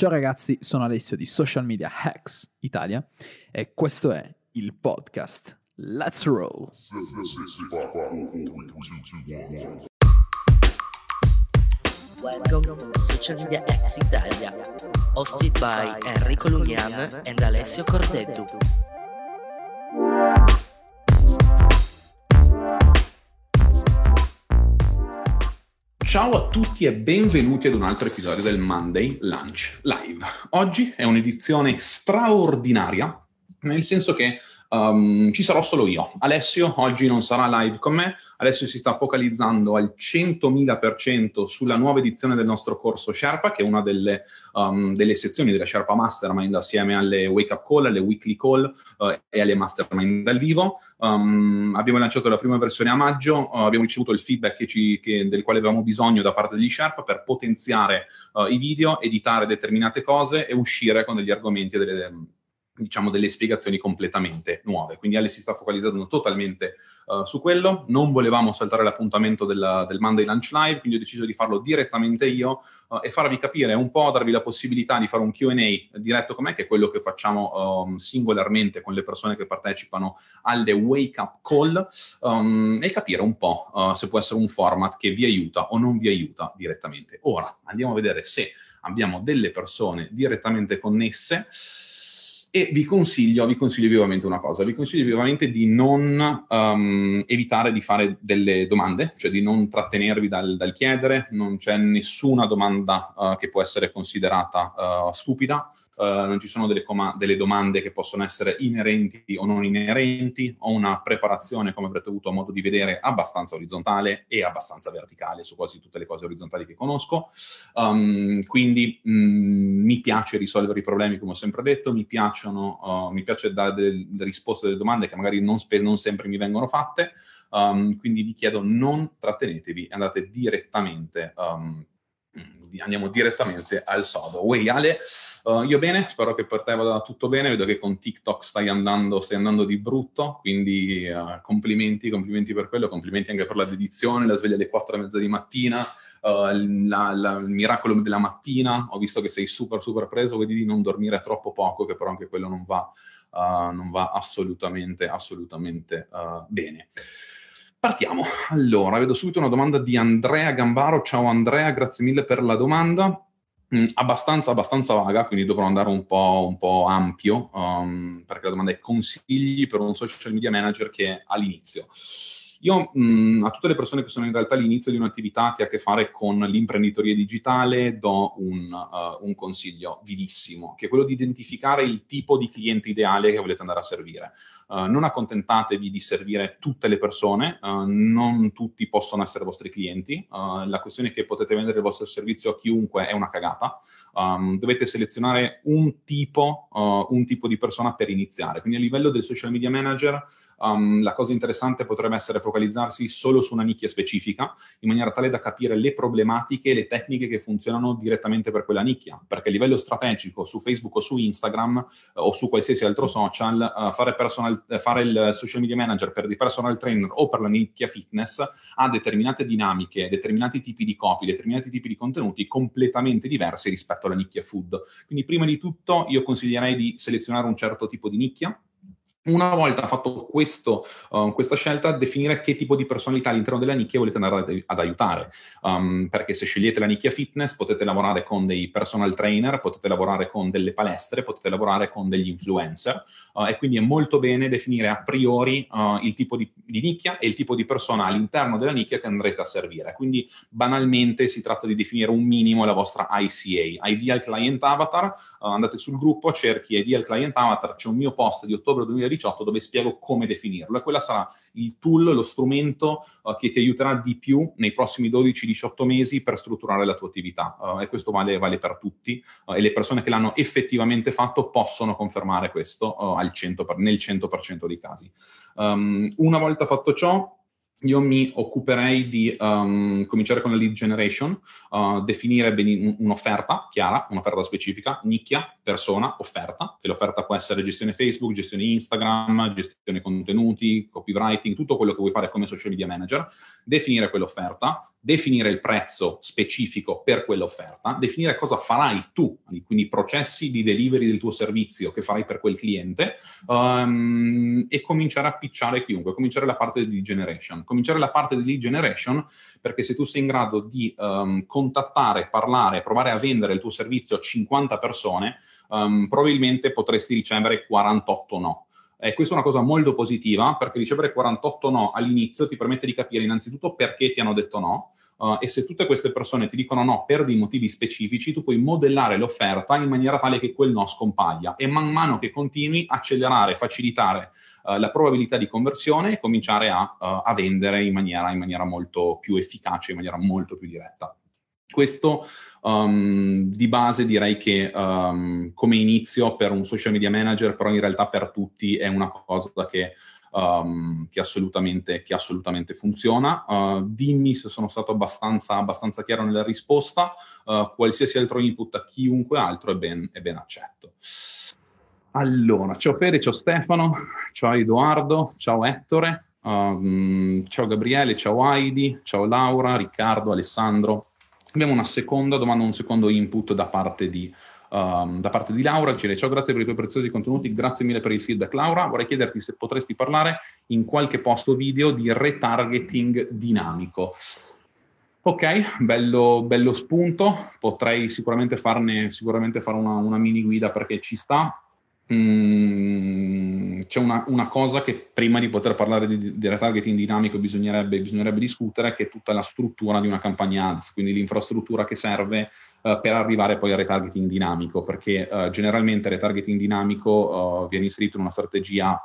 Ciao ragazzi, sono Alessio di Social Media Hacks Italia e questo è il podcast Let's Roll. Welcome to Social Media Hacks Italia, hosted by Enrico Lugnan and Alessio Cordeddu. Ciao a tutti e benvenuti ad un altro episodio del Monday Lunch Live. Oggi è un'edizione straordinaria, nel senso che Um, ci sarò solo io. Alessio oggi non sarà live con me. Alessio si sta focalizzando al 100.000% sulla nuova edizione del nostro corso Sherpa, che è una delle, um, delle sezioni della Sherpa Mastermind assieme alle wake up call, alle weekly call uh, e alle mastermind dal vivo. Um, abbiamo lanciato la prima versione a maggio, uh, abbiamo ricevuto il feedback che ci, che, del quale avevamo bisogno da parte degli Sherpa per potenziare uh, i video, editare determinate cose e uscire con degli argomenti e delle diciamo, delle spiegazioni completamente nuove. Quindi Ale si sta focalizzando totalmente uh, su quello. Non volevamo saltare l'appuntamento della, del Monday Lunch Live, quindi ho deciso di farlo direttamente io uh, e farvi capire un po', darvi la possibilità di fare un Q&A diretto con me, che è quello che facciamo um, singolarmente con le persone che partecipano alle Wake Up Call, um, e capire un po' uh, se può essere un format che vi aiuta o non vi aiuta direttamente. Ora andiamo a vedere se abbiamo delle persone direttamente connesse. E vi consiglio, vi consiglio vivamente una cosa, vi consiglio vivamente di non um, evitare di fare delle domande, cioè di non trattenervi dal, dal chiedere, non c'è nessuna domanda uh, che può essere considerata uh, stupida, non ci sono delle, com- delle, domande che possono essere inerenti o non inerenti, ho una preparazione, come avrete avuto modo di vedere, abbastanza orizzontale e abbastanza verticale su quasi tutte le cose orizzontali che conosco. Um, quindi mh, mm, mi piace risolvere i problemi, come ho sempre detto, mi, piacciono, uh, mi piace dare delle, risposte alle domande che magari non, spe- non sempre mi vengono fatte, um, quindi vi chiedo non trattenetevi, andate direttamente um, andiamo direttamente al sodo. Uè, Ale, uh, io bene, spero che per te vada tutto bene, vedo che con TikTok stai andando, stai andando di brutto, quindi uh, complimenti, complimenti per quello, complimenti anche per la dedizione, la sveglia alle 4 e mezza di mattina, uh, la, la, il miracolo della mattina, ho visto che sei super super preso, vedi di non dormire troppo poco, che però anche quello non va, non va assolutamente, assolutamente bene. Partiamo. Allora, vedo subito una domanda di Andrea Gambaro. Ciao Andrea, grazie mille per la domanda. Mm, abbastanza, abbastanza vaga, quindi dovrò andare un po', un po ampio, um, perché la domanda è consigli per un social media manager che è all'inizio. Io mh, a tutte le persone che sono in realtà all'inizio di un'attività che ha a che fare con l'imprenditoria digitale do un, uh, un, consiglio vivissimo, che è quello di identificare il tipo di cliente ideale che volete andare a servire. Uh, non accontentatevi di servire tutte le persone, uh, non tutti possono essere vostri clienti. la questione è che potete vendere il vostro servizio a chiunque è una cagata. Um, dovete selezionare un tipo, un tipo di persona per iniziare. Quindi a livello del social media manager um, la cosa interessante potrebbe essere focalizzarsi solo su una nicchia specifica, in maniera tale da capire le problematiche e le tecniche che funzionano direttamente per quella nicchia, perché a livello strategico su Facebook o su Instagram uh, o su qualsiasi altro social, uh, fare, personal, uh, fare il social media manager per dei personal trainer o per la nicchia fitness ha determinate dinamiche, determinati tipi di copy, determinati tipi di contenuti completamente diversi rispetto alla nicchia food. Quindi prima di tutto io consiglierei di selezionare un certo tipo di nicchia, una volta fatto questo, uh, questa scelta, definire che tipo di personalità all'interno della nicchia volete andare ad, ad aiutare. Um, perché se scegliete la nicchia fitness potete lavorare con dei personal trainer, potete lavorare con delle palestre, potete lavorare con degli influencer uh, e quindi è molto bene definire a priori uh, il tipo di, di, nicchia e il tipo di persona all'interno della nicchia che andrete a servire. Quindi banalmente si tratta di definire un minimo la vostra ICA, Ideal Client Avatar. andate sul gruppo, cerchi Ideal Client Avatar, c'è un mio post di ottobre 2020 2018 dove spiego come definirlo. E quella sarà il tool, lo strumento uh, che ti aiuterà di più nei prossimi 12-18 mesi per strutturare la tua attività. Uh, e questo vale, vale per tutti. Uh, e le persone che l'hanno effettivamente fatto possono confermare questo 100 per, nel 100% dei casi. Um, una volta fatto ciò, io mi occuperei di um, cominciare con la lead generation, uh, definire ben un'offerta chiara, un'offerta specifica, nicchia, persona, offerta, che l'offerta può essere gestione Facebook, gestione Instagram, gestione contenuti, copywriting, tutto quello che vuoi fare come social media manager, definire quell'offerta, definire il prezzo specifico per quell'offerta, definire cosa farai tu, quindi i processi di delivery del tuo servizio che farai per quel cliente um, e cominciare a pitchare chiunque, cominciare la parte di lead generation. Cominciare la parte di lead generation perché se tu sei in grado di um, contattare, parlare, provare a vendere il tuo servizio a 50 persone, um, probabilmente potresti ricevere 48 no. E questa è una cosa molto positiva perché ricevere 48 no all'inizio ti permette di capire innanzitutto perché ti hanno detto no uh, e se tutte queste persone ti dicono no per dei motivi specifici, tu puoi modellare l'offerta in maniera tale che quel no scompaia e man mano che continui accelerare, facilitare uh, la probabilità di conversione e cominciare a, uh, a vendere in maniera, in maniera molto più efficace, in maniera molto più diretta. Questo um, di base direi che um, come inizio per un social media manager, però in realtà per tutti è una cosa che, um, che, assolutamente, che assolutamente, funziona. Uh, dimmi se sono stato abbastanza, abbastanza chiaro nella risposta, uh, qualsiasi altro input a chiunque altro è ben, è ben accetto. Allora, ciao Fede, ciao Stefano, ciao Edoardo, ciao Ettore, um, ciao Gabriele, ciao Heidi, ciao Laura, Riccardo, Alessandro, Abbiamo una seconda domanda, un secondo input da parte di, um, da parte di Laura. Ci ciao, grazie per i tuoi preziosi contenuti, grazie mille per il feedback Laura. Vorrei chiederti se potresti parlare in qualche posto video di retargeting dinamico. Ok, bello, bello spunto, potrei sicuramente farne sicuramente fare una, una mini guida perché ci sta. Mm, c'è una, una, cosa che prima di poter parlare di, di retargeting dinamico bisognerebbe, bisognerebbe, discutere, che è tutta la struttura di una campagna ads, quindi l'infrastruttura che serve uh, per arrivare poi al retargeting dinamico, perché uh, generalmente il retargeting dinamico uh, viene inserito in una strategia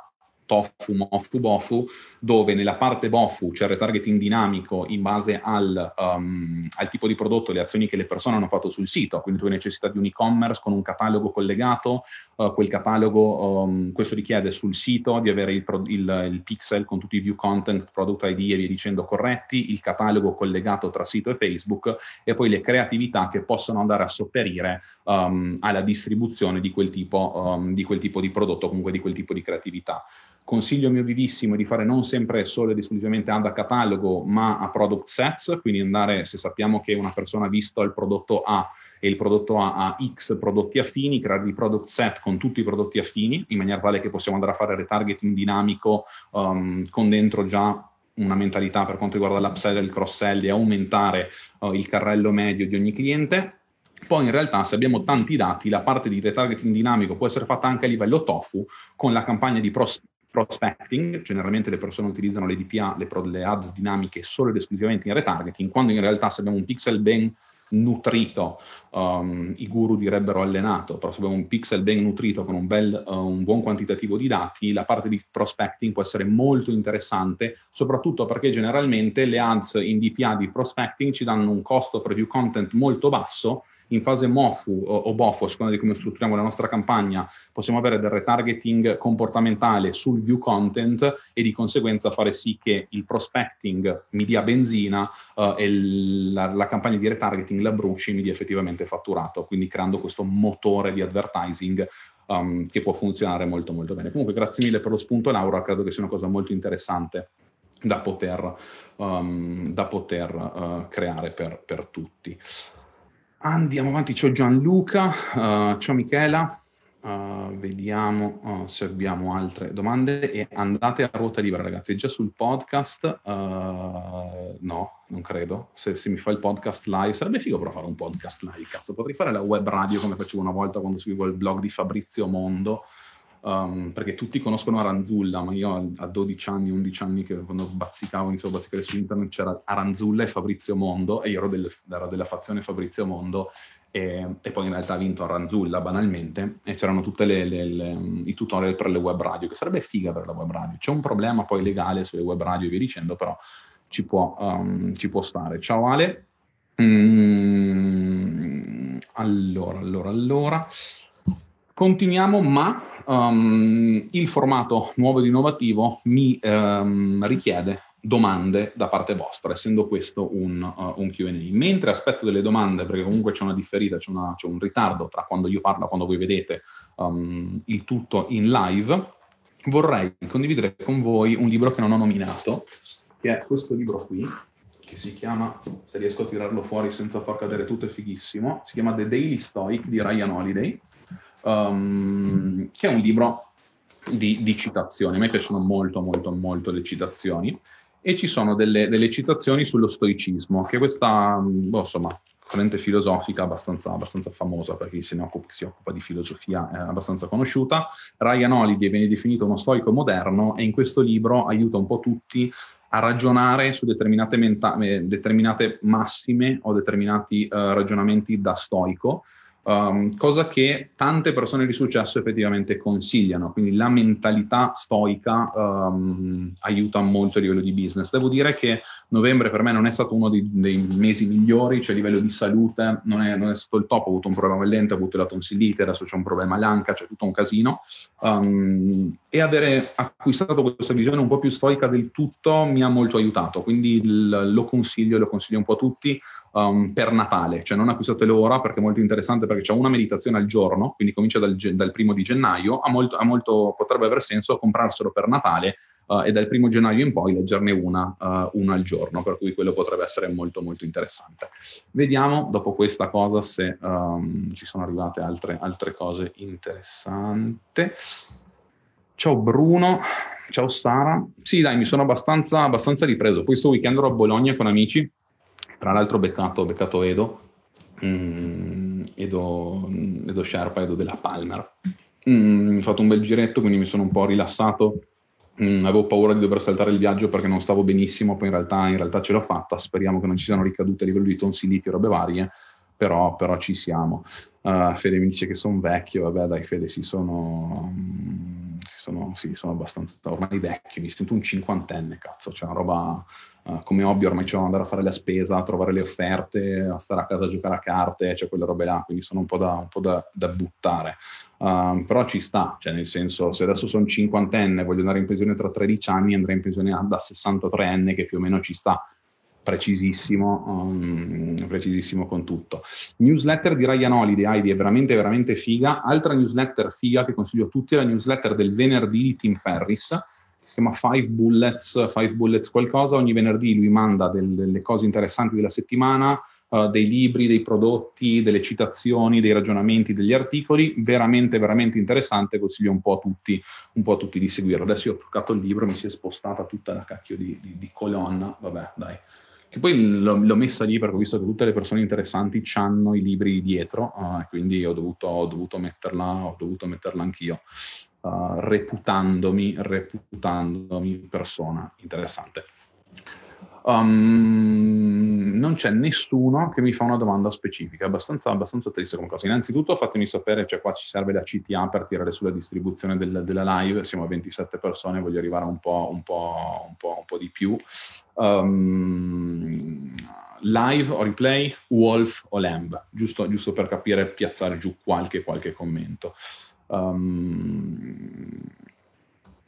tofu, mofu, bofu, dove nella parte bofu c'è il retargeting dinamico in base al, um, al, tipo di prodotto le azioni che le persone hanno fatto sul sito, quindi tu hai necessità di un e-commerce con un catalogo collegato, uh, quel catalogo, um, questo richiede sul sito di avere il, il, il, pixel con tutti i view content, product ID e via dicendo corretti, il catalogo collegato tra sito e Facebook e poi le creatività che possono andare a sopperire um, alla distribuzione di quel, tipo, di quel tipo di prodotto, comunque di quel tipo di creatività consiglio mio vivissimo di fare non sempre solo ed esclusivamente ad a catalogo, ma a product sets, quindi andare, se sappiamo che una persona ha visto il prodotto A e il prodotto A ha X prodotti affini, creare dei product set con tutti i prodotti affini, in maniera tale che possiamo andare a fare retargeting dinamico um, con dentro già una mentalità per quanto riguarda l'upsell e il cross-sell e aumentare uh, il carrello medio di ogni cliente. Poi in realtà se abbiamo tanti dati, la parte di retargeting dinamico può essere fatta anche a livello TOFU con la campagna di pros- prospecting, generalmente le persone utilizzano le DPA, le, pro, le ads dinamiche solo ed esclusivamente in retargeting, quando in realtà se abbiamo un pixel ben nutrito, um, i guru direbbero allenato, però se abbiamo un pixel ben nutrito con un, bel, uh, un buon quantitativo di dati, la parte di prospecting può essere molto interessante, soprattutto perché generalmente le ads in DPA di prospecting ci danno un costo per view content molto basso in fase MOFU o, BOFU, a seconda di come strutturiamo la nostra campagna, possiamo avere del retargeting comportamentale sul view content e di conseguenza fare sì che il prospecting mi dia benzina uh, e la, la, campagna di retargeting, la bruci, mi dia effettivamente fatturato, quindi creando questo motore di advertising um, che può funzionare molto molto bene. Comunque grazie mille per lo spunto Laura, credo che sia una cosa molto interessante da poter, um, da poter uh, creare per, per tutti. Andiamo avanti, c'ho Gianluca, uh, ciao Michela, uh, vediamo uh, se abbiamo altre domande e andate a ruota libera ragazzi, già sul podcast, no, non credo, se, se, mi fa il podcast live, sarebbe figo però fare un podcast live, cazzo, potrei fare la web radio come facevo una volta quando seguivo il blog di Fabrizio Mondo, Um, perché tutti conoscono Aranzulla, ma io a 12 anni, 11 anni, che quando bazzicavo, iniziavo a bazzicare su internet, c'era Aranzulla e Fabrizio Mondo, e io ero, del, ero della fazione Fabrizio Mondo, e, e, poi in realtà ha vinto Aranzulla banalmente, e c'erano tutti i tutorial per le web radio, che sarebbe figa per la web radio. C'è un problema poi legale sulle web radio e via dicendo, però ci può, um, ci può stare. Ciao Ale. Mm, allora, allora, allora. Continuiamo, ma um, il formato nuovo ed innovativo mi um, richiede domande da parte vostra, essendo questo un, uh, un, QA. Mentre aspetto delle domande, perché comunque c'è una differita, c'è, una, c'è un ritardo tra quando io parlo e quando voi vedete um, il tutto in live, vorrei condividere con voi un libro che non ho nominato, che è questo libro qui, che si chiama, se riesco a tirarlo fuori senza far cadere tutto è fighissimo, si chiama The Daily Stoic di Ryan Holiday, um, che è un libro di, di, citazioni. A me piacciono molto, molto, molto le citazioni. E ci sono delle, delle citazioni sullo stoicismo, che questa, boh, insomma, corrente filosofica abbastanza, abbastanza famosa per chi se ne occupa, si occupa di filosofia, è abbastanza conosciuta. Ryan Holiday viene definito uno stoico moderno e in questo libro aiuta un po' tutti a ragionare su determinate, menta- eh, determinate massime o determinati uh, ragionamenti da stoico Um, cosa che tante persone di successo effettivamente consigliano, quindi la mentalità stoica um, aiuta molto a livello di business. Devo dire che novembre per me non è stato uno dei, dei mesi migliori, cioè a livello di salute non è, non è, stato il top, ho avuto un problema al lente, ho avuto la tonsillite, adesso c'è un problema all'anca, c'è tutto un casino. Um, e avere acquistato questa visione un po' più stoica del tutto mi ha molto aiutato, quindi l- lo consiglio, lo consiglio un po' a tutti per Natale, cioè non acquistatelo ora perché è molto interessante perché c'è una meditazione al giorno, quindi comincia dal, dal primo di gennaio, ha molto, ha molto, potrebbe aver senso comprarselo per Natale uh, e dal primo gennaio in poi leggerne una, uh, una, al giorno, per cui quello potrebbe essere molto molto interessante. Vediamo dopo questa cosa se um, ci sono arrivate altre, altre cose interessanti. Ciao Bruno, ciao Sara. Sì, dai, mi sono abbastanza, abbastanza ripreso. Poi sto weekend ero a Bologna con amici, tra l'altro ho beccato, beccato Edo, mm, Edo, Edo Sherpa, Edo della Palmer. Mm, ho fatto un bel giretto, quindi mi sono un po' rilassato. Mm, avevo paura di dover saltare il viaggio perché non stavo benissimo, poi in realtà, in realtà ce l'ho fatta. Speriamo che non ci siano ricadute a livello di tonsilliti o robe varie, però, però ci siamo. Uh, Fede mi dice che sono vecchio, vabbè dai Fede, sì, sono, sono, sì, sono abbastanza ormai vecchio, mi sento un cinquantenne, cazzo, cioè una roba uh, come hobby ormai c'è andare a fare la spesa, a trovare le offerte, a stare a casa a giocare a carte, cioè quelle robe là, quindi sono un po' da, un po da, da buttare. Uh, però ci sta, cioè nel senso, se adesso sono cinquantenne e voglio andare in pensione tra 13 anni, andrei in pensione da 63enne, che più o meno ci sta precisissimo, um, precisissimo con tutto. Newsletter di Ryan Holiday, Heidi, è veramente, veramente figa. Altra newsletter figa che consiglio a tutti è la newsletter del venerdì di Tim Ferris, si chiama Five Bullets, Five Bullets qualcosa. Ogni venerdì lui manda del, delle cose interessanti della settimana, uh, dei libri, dei prodotti, delle citazioni, dei ragionamenti, degli articoli. Veramente, veramente interessante. Consiglio un po' a tutti, po' a tutti di seguirlo. Adesso io ho toccato il libro, mi si è spostata tutta la cacchio di, di, di colonna. Vabbè, dai che poi l'ho, l'ho, messa lì perché ho visto che tutte le persone interessanti hanno i libri dietro, uh, quindi ho dovuto, ho dovuto, metterla, ho dovuto metterla anch'io, uh, reputandomi, reputandomi persona interessante. Um, non c'è nessuno che mi fa una domanda specifica, è abbastanza, abbastanza triste come cosa. Innanzitutto fatemi sapere, cioè qua ci serve la CTA per tirare sulla distribuzione del, della live, siamo a 27 persone, voglio arrivare un po', un po', un po', un po di più. Um, live o replay, Wolf o Lamb, giusto, giusto per capire, piazzare giù qualche, qualche commento. Um,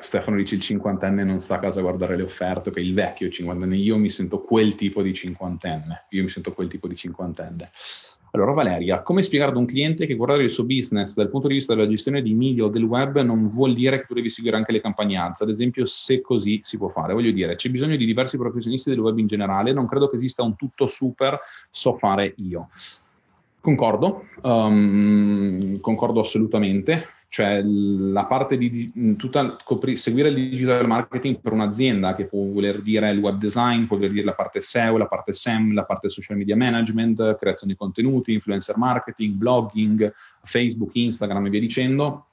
Stefano dice il cinquantenne non sta a casa a guardare le offerte, che il vecchio cinquantenne, io mi sento quel tipo di cinquantenne, io mi sento quel tipo di cinquantenne. Allora Valeria, come spiegare ad un cliente che guardare il suo business dal punto di vista della gestione di media o del web non vuol dire che tu devi seguire anche le campagne ads, ad esempio se così si può fare, voglio dire c'è bisogno di diversi professionisti del web in generale, non credo che esista un tutto super, so fare io. Concordo, um, concordo assolutamente cioè la parte di tutta, copri, seguire il digital marketing per un'azienda che può voler dire il web design, può voler dire la parte SEO, la parte SEM, la parte social media management, creazione di contenuti, influencer marketing, blogging, Facebook, Instagram e via dicendo,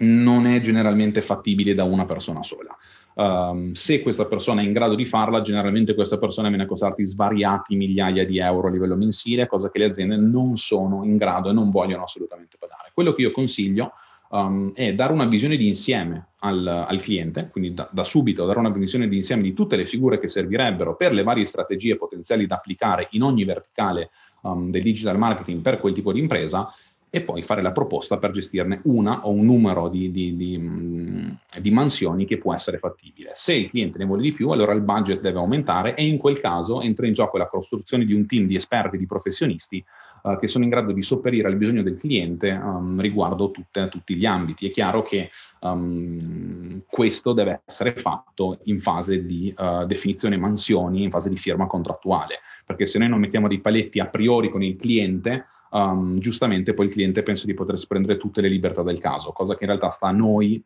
non è generalmente fattibile da una persona sola. Um, se questa persona è in grado di farla, generalmente questa persona viene a costarti svariati migliaia di euro a livello mensile, cosa che le aziende non sono in grado e non vogliono assolutamente pagare. Quello che io consiglio um, è dare una visione di insieme al, al cliente, quindi da, da, subito dare una visione di insieme di tutte le figure che servirebbero per le varie strategie potenziali da applicare in ogni verticale um, del digital marketing per quel tipo di impresa e poi fare la proposta per gestirne una o un numero di, di, di, mm, di, mansioni che può essere fattibile. Se il cliente ne vuole di più, allora il budget deve aumentare e in quel caso entra in gioco la costruzione di un team di esperti, di professionisti uh, che sono in grado di sopperire al bisogno del cliente um, riguardo tutte, tutti gli ambiti. È chiaro che um, questo deve essere fatto in fase di uh, definizione mansioni, in fase di firma contrattuale, perché se noi non mettiamo dei paletti a priori con il cliente, um, giustamente poi il cliente pensa di poter prendere tutte le libertà del caso, cosa che in realtà sta a noi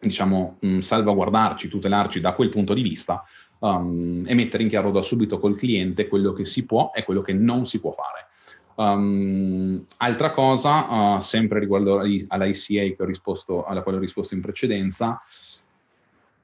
diciamo, mh, salvaguardarci, tutelarci da quel punto di vista um, e mettere in chiaro da subito col cliente quello che si può e quello che non si può fare. Um, altra cosa, uh, sempre riguardo all'ICA risposto, alla quale ho risposto in precedenza,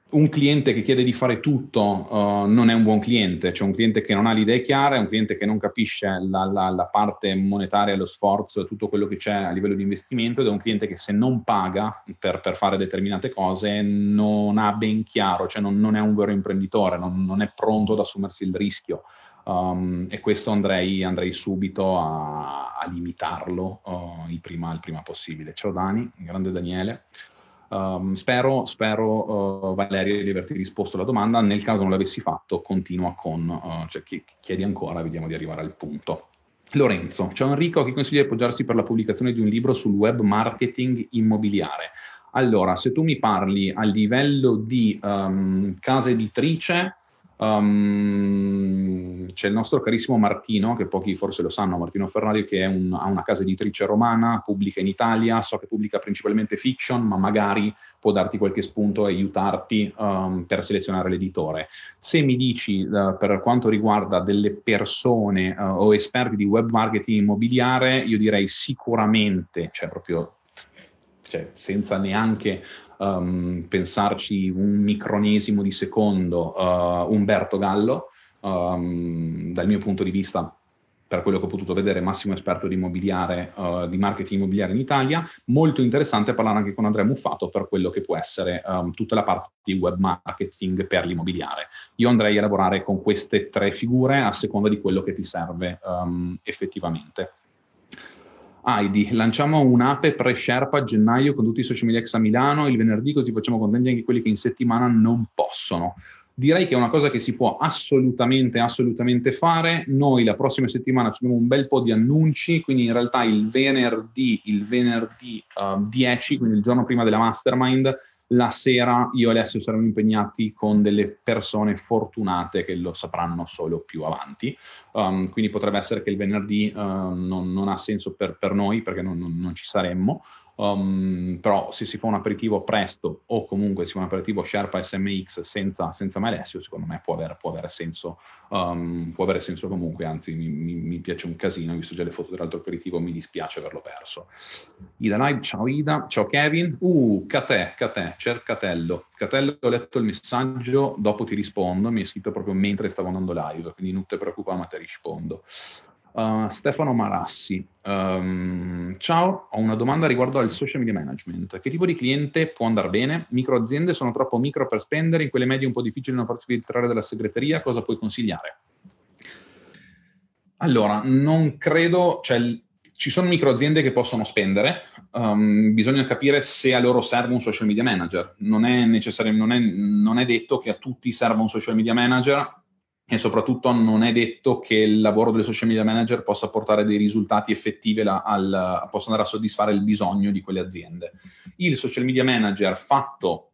un cliente che chiede di fare tutto uh, non è un buon cliente, cioè un cliente che non ha le idee chiare, un cliente che non capisce la, la, la, parte monetaria, lo sforzo e tutto quello che c'è a livello di investimento ed è un cliente che se non paga per, per fare determinate cose non ha ben chiaro, cioè non, non è un vero imprenditore, non, non, è pronto ad assumersi il rischio. Um, e questo andrei, andrei subito a, a limitarlo uh, il, prima, il prima possibile. Ciao Dani, grande Daniele. Um, spero, spero uh, Valerio di averti risposto alla domanda. Nel caso non l'avessi fatto, continua con, uh, cioè chiedi ancora, vediamo di arrivare al punto. Lorenzo, ciao Enrico, chi consiglia di appoggiarsi per la pubblicazione di un libro sul web marketing immobiliare? Allora, se tu mi parli a livello di um, casa editrice, Um, c'è il nostro carissimo Martino, che pochi forse lo sanno, Martino Ferrari, che un, ha una casa editrice romana, pubblica in Italia, so che pubblica principalmente fiction, ma magari può darti qualche spunto e aiutarti um, per selezionare l'editore. Se mi dici uh, per quanto riguarda delle persone uh, o esperti di web marketing immobiliare, io direi sicuramente, cioè proprio cioè, senza neanche um, pensarci un micronesimo di secondo, uh, Umberto Gallo, um, dal mio punto di vista per quello che ho potuto vedere, massimo esperto di immobiliare, uh, di marketing immobiliare in Italia. Molto interessante parlare anche con Andrea Muffato per quello che può essere um, tutta la parte di web marketing per l'immobiliare. Io andrei a lavorare con queste tre figure a seconda di quello che ti serve um, effettivamente. Heidi, lanciamo un'app pre-Sherpa a gennaio con tutti i social media ex a Milano il venerdì, così facciamo contenti anche quelli che in settimana non possono. Direi che è una cosa che si può assolutamente, assolutamente fare. Noi la prossima settimana abbiamo un bel po' di annunci, quindi in realtà il venerdì, il venerdì uh, 10, quindi il giorno prima della mastermind, la sera io e Alessio saremo impegnati con delle persone fortunate che lo sapranno solo più avanti. Um, quindi potrebbe essere che il venerdì uh, non, non, ha senso per, per noi perché non, non, non ci saremmo. Um, però se si fa un aperitivo presto o comunque si fa un aperitivo Sherpa SMX senza, senza Alessio, secondo me può avere, può avere, senso, um, può avere senso comunque, anzi mi, mi, mi, piace un casino, ho visto già le foto dell'altro aperitivo, mi dispiace averlo perso. Ida Live, ciao Ida, ciao Kevin, uh, Catè, Catè, cercatello, Catello ho letto il messaggio, dopo ti rispondo, mi hai scritto proprio mentre stavo andando live, quindi non ti preoccupare ma ti rispondo. Uh, Stefano Marassi, um, ciao, ho una domanda riguardo al social media management. Che tipo di cliente può andare bene? Microaziende sono troppo micro per spendere, in quelle medie è un po' difficile non farsi filtrare dalla segreteria, cosa puoi consigliare? Allora, non credo, cioè ci sono microaziende che possono spendere, um, bisogna capire se a loro serve un social media manager. Non è, non, è, non è detto che a tutti serva un social media manager, e soprattutto non è detto che il lavoro del social media manager possa portare dei risultati effettivi, la, al, possa andare a soddisfare il bisogno di quelle aziende. Il social media manager fatto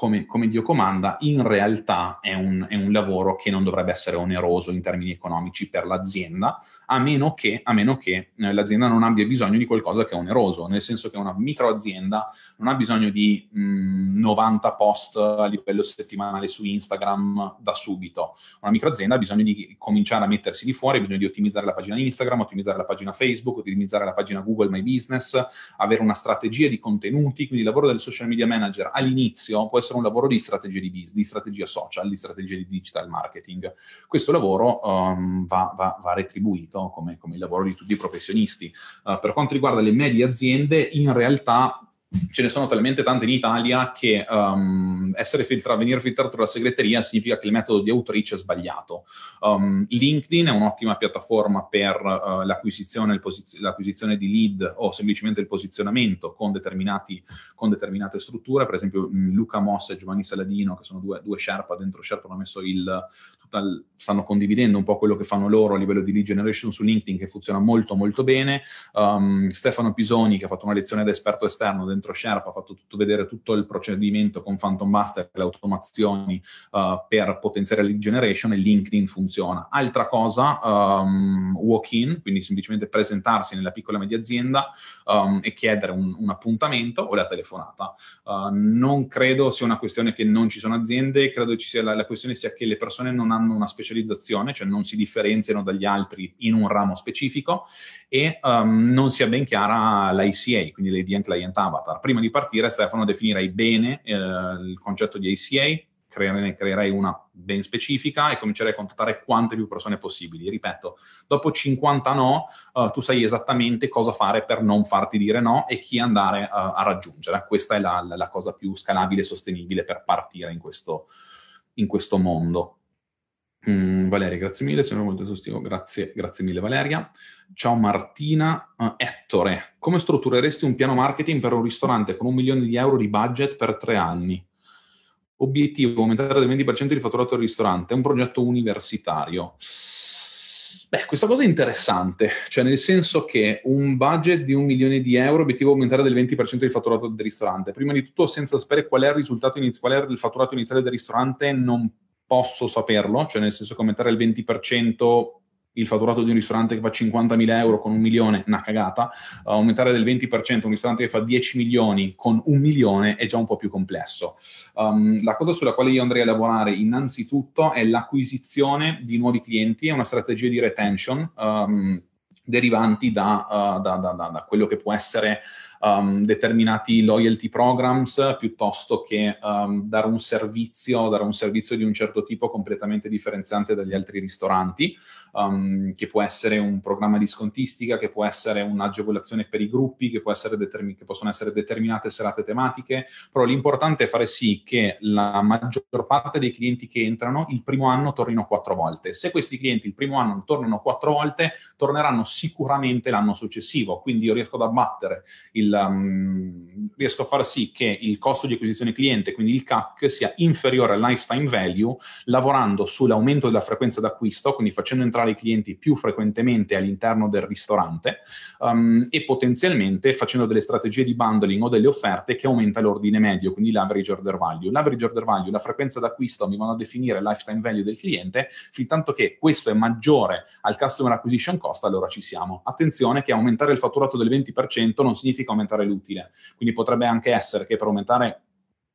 come, come Dio comanda, in realtà è un, è un, lavoro che non dovrebbe essere oneroso in termini economici per l'azienda, a meno che, a meno che eh, l'azienda non abbia bisogno di qualcosa che è oneroso, nel senso che una microazienda non ha bisogno di mh, 90 post a livello settimanale su Instagram da subito. Una microazienda ha bisogno di cominciare a mettersi di fuori, ha bisogno di ottimizzare la pagina Instagram, ottimizzare la pagina Facebook, ottimizzare la pagina Google My Business, avere una strategia di contenuti, quindi il lavoro del social media manager all'inizio può essere essere un lavoro di strategia di business, di strategia social, di strategia di digital marketing. Questo lavoro um, va, va, va, retribuito come, come, il lavoro di tutti i professionisti. Uh, per quanto riguarda le medie aziende, in realtà ce ne sono talmente tante in Italia che um, filtra- venire filtrato dalla segreteria significa che il metodo di outreach è sbagliato. Um, LinkedIn è un'ottima piattaforma per uh, l'acquisizione, posiz- l'acquisizione, di lead o semplicemente il posizionamento con, con determinate strutture. Per esempio, Luca Moss e Giovanni Saladino, che sono due, due Sherpa, dentro Sherpa hanno messo il, dal, stanno condividendo un po' quello che fanno loro a livello di lead generation su LinkedIn che funziona molto molto bene. Um, Stefano Pisoni che ha fatto una lezione da esperto esterno dentro Sherpa, ha fatto tutto, vedere tutto il procedimento con Phantom Buster e le automazioni uh, per potenziare la lead generation e LinkedIn funziona. Altra cosa, um, walk-in, quindi semplicemente presentarsi nella piccola e media azienda um, e chiedere un, un, appuntamento o la telefonata. Uh, non credo sia una questione che non ci sono aziende, credo ci sia la, la questione sia che le persone non hanno una specialità specializzazione, cioè non si differenziano dagli altri in un ramo specifico e um, non sia ben chiara l'ICA, quindi l'ADN Client Avatar. Prima di partire, Stefano, definirei bene eh, il concetto di ICA, ne creerei una ben specifica e comincerei a contattare quante più persone possibili. Ripeto, dopo 50 no, uh, tu sai esattamente cosa fare per non farti dire no e chi andare uh, a raggiungere. Questa è la, la, cosa più scalabile e sostenibile per partire in questo, in questo mondo. Mm, Valeria, grazie mille, sono molto esaustivo. Grazie, grazie mille Valeria. Ciao Martina. Uh, Ettore, come struttureresti un piano marketing per un ristorante con un milione di euro di budget per tre anni? Obiettivo, aumentare del 20% il fatturato del ristorante. È un progetto universitario. Beh, questa cosa è interessante, cioè nel senso che un budget di un milione di euro, obiettivo aumentare del 20% il fatturato del ristorante. Prima di tutto, senza sapere qual è il risultato iniziale, qual è il fatturato iniziale del ristorante, non posso saperlo, cioè nel senso che aumentare il 20% il fatturato di un ristorante che fa 50.000 euro con un milione, una cagata, uh, aumentare del 20% un ristorante che fa 10 milioni con un milione è già un po' più complesso. Um, la cosa sulla quale io andrei a lavorare innanzitutto è l'acquisizione di nuovi clienti e una strategia di retention um, derivanti da, uh, da, da, da, quello che può essere um, determinati loyalty programs piuttosto che um, dare un servizio, dare un servizio di un certo tipo completamente differenziante dagli altri ristoranti, um, che può essere un programma di scontistica, che può essere un'agevolazione per i gruppi, che, determin- che possono essere determinate serate tematiche, però l'importante è fare sì che la maggior parte dei clienti che entrano il primo anno tornino quattro volte. Se questi clienti il primo anno tornano quattro volte, torneranno sicuramente l'anno successivo, quindi io riesco ad abbattere il um, riesco a far sì che il costo di acquisizione cliente, quindi il CAC, sia inferiore al lifetime value, lavorando sull'aumento della frequenza d'acquisto, quindi facendo entrare i clienti più frequentemente all'interno del ristorante um, e potenzialmente facendo delle strategie di bundling o delle offerte che aumenta l'ordine medio, quindi l'average order value. L'average order value, la frequenza d'acquisto mi vanno a definire il lifetime value del cliente, fin tanto che questo è maggiore al customer acquisition cost, allora ci siamo. Attenzione che aumentare il fatturato del 20% non significa aumentare l'utile. Quindi potrebbe anche essere che per aumentare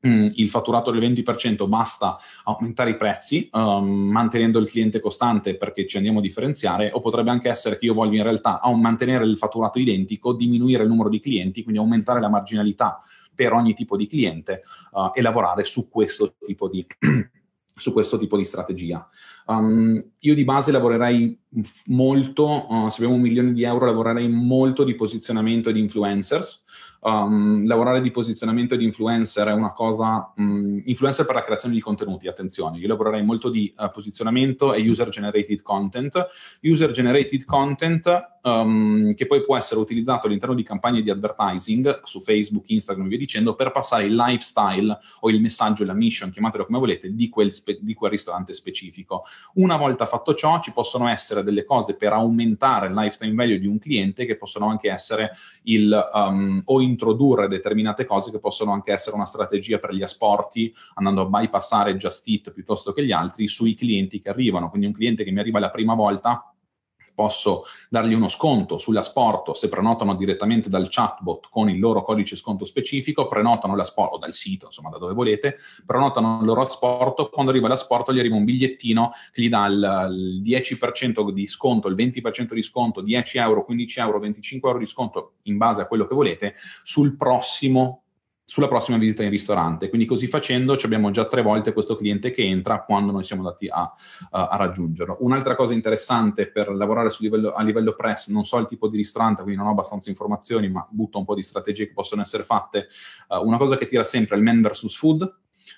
mm, il fatturato del 20% basta aumentare i prezzi um, mantenendo il cliente costante perché ci andiamo a differenziare o potrebbe anche essere che io voglio in realtà mantenere il fatturato identico, diminuire il numero di clienti, quindi aumentare la marginalità per ogni tipo di cliente uh, e lavorare su questo tipo di su questo tipo di strategia. Um, io di base lavorerei molto, uh, se abbiamo un milione di euro, lavorerei molto di posizionamento di influencers. Um, lavorare di posizionamento di influencer è una cosa, um, influencer per la creazione di contenuti, attenzione, io lavorerei molto di uh, posizionamento e user generated content. User generated content um, che poi può essere utilizzato all'interno di campagne di advertising su Facebook, Instagram e via dicendo per passare il lifestyle o il messaggio, la mission, chiamatelo come volete, di quel, spe- di quel ristorante specifico. Una volta fatto ciò ci possono essere delle cose per aumentare il lifetime value di un cliente che possono anche essere il um, o introdurre determinate cose che possono anche essere una strategia per gli asporti andando a bypassare Just Eat piuttosto che gli altri sui clienti che arrivano. Quindi un cliente che mi arriva la prima volta posso dargli uno sconto sull'asporto se prenotano direttamente dal chatbot con il loro codice sconto specifico, prenotano l'asporto, o dal sito, insomma da dove volete, prenotano il loro asporto, quando arriva l'asporto gli arriva un bigliettino che gli dà il, il 10% di sconto, il 20% di sconto, 10 euro, 15 euro, 25 euro di sconto in base a quello che volete sul prossimo sulla prossima visita in ristorante. Quindi così facendo abbiamo già tre volte questo cliente che entra quando noi siamo andati a, a, a raggiungerlo. Un'altra cosa interessante per lavorare livello, a livello press, non so il tipo di ristorante, quindi non ho abbastanza informazioni, ma butto un po' di strategie che possono essere fatte. Uh, una cosa che tira sempre è il man versus food,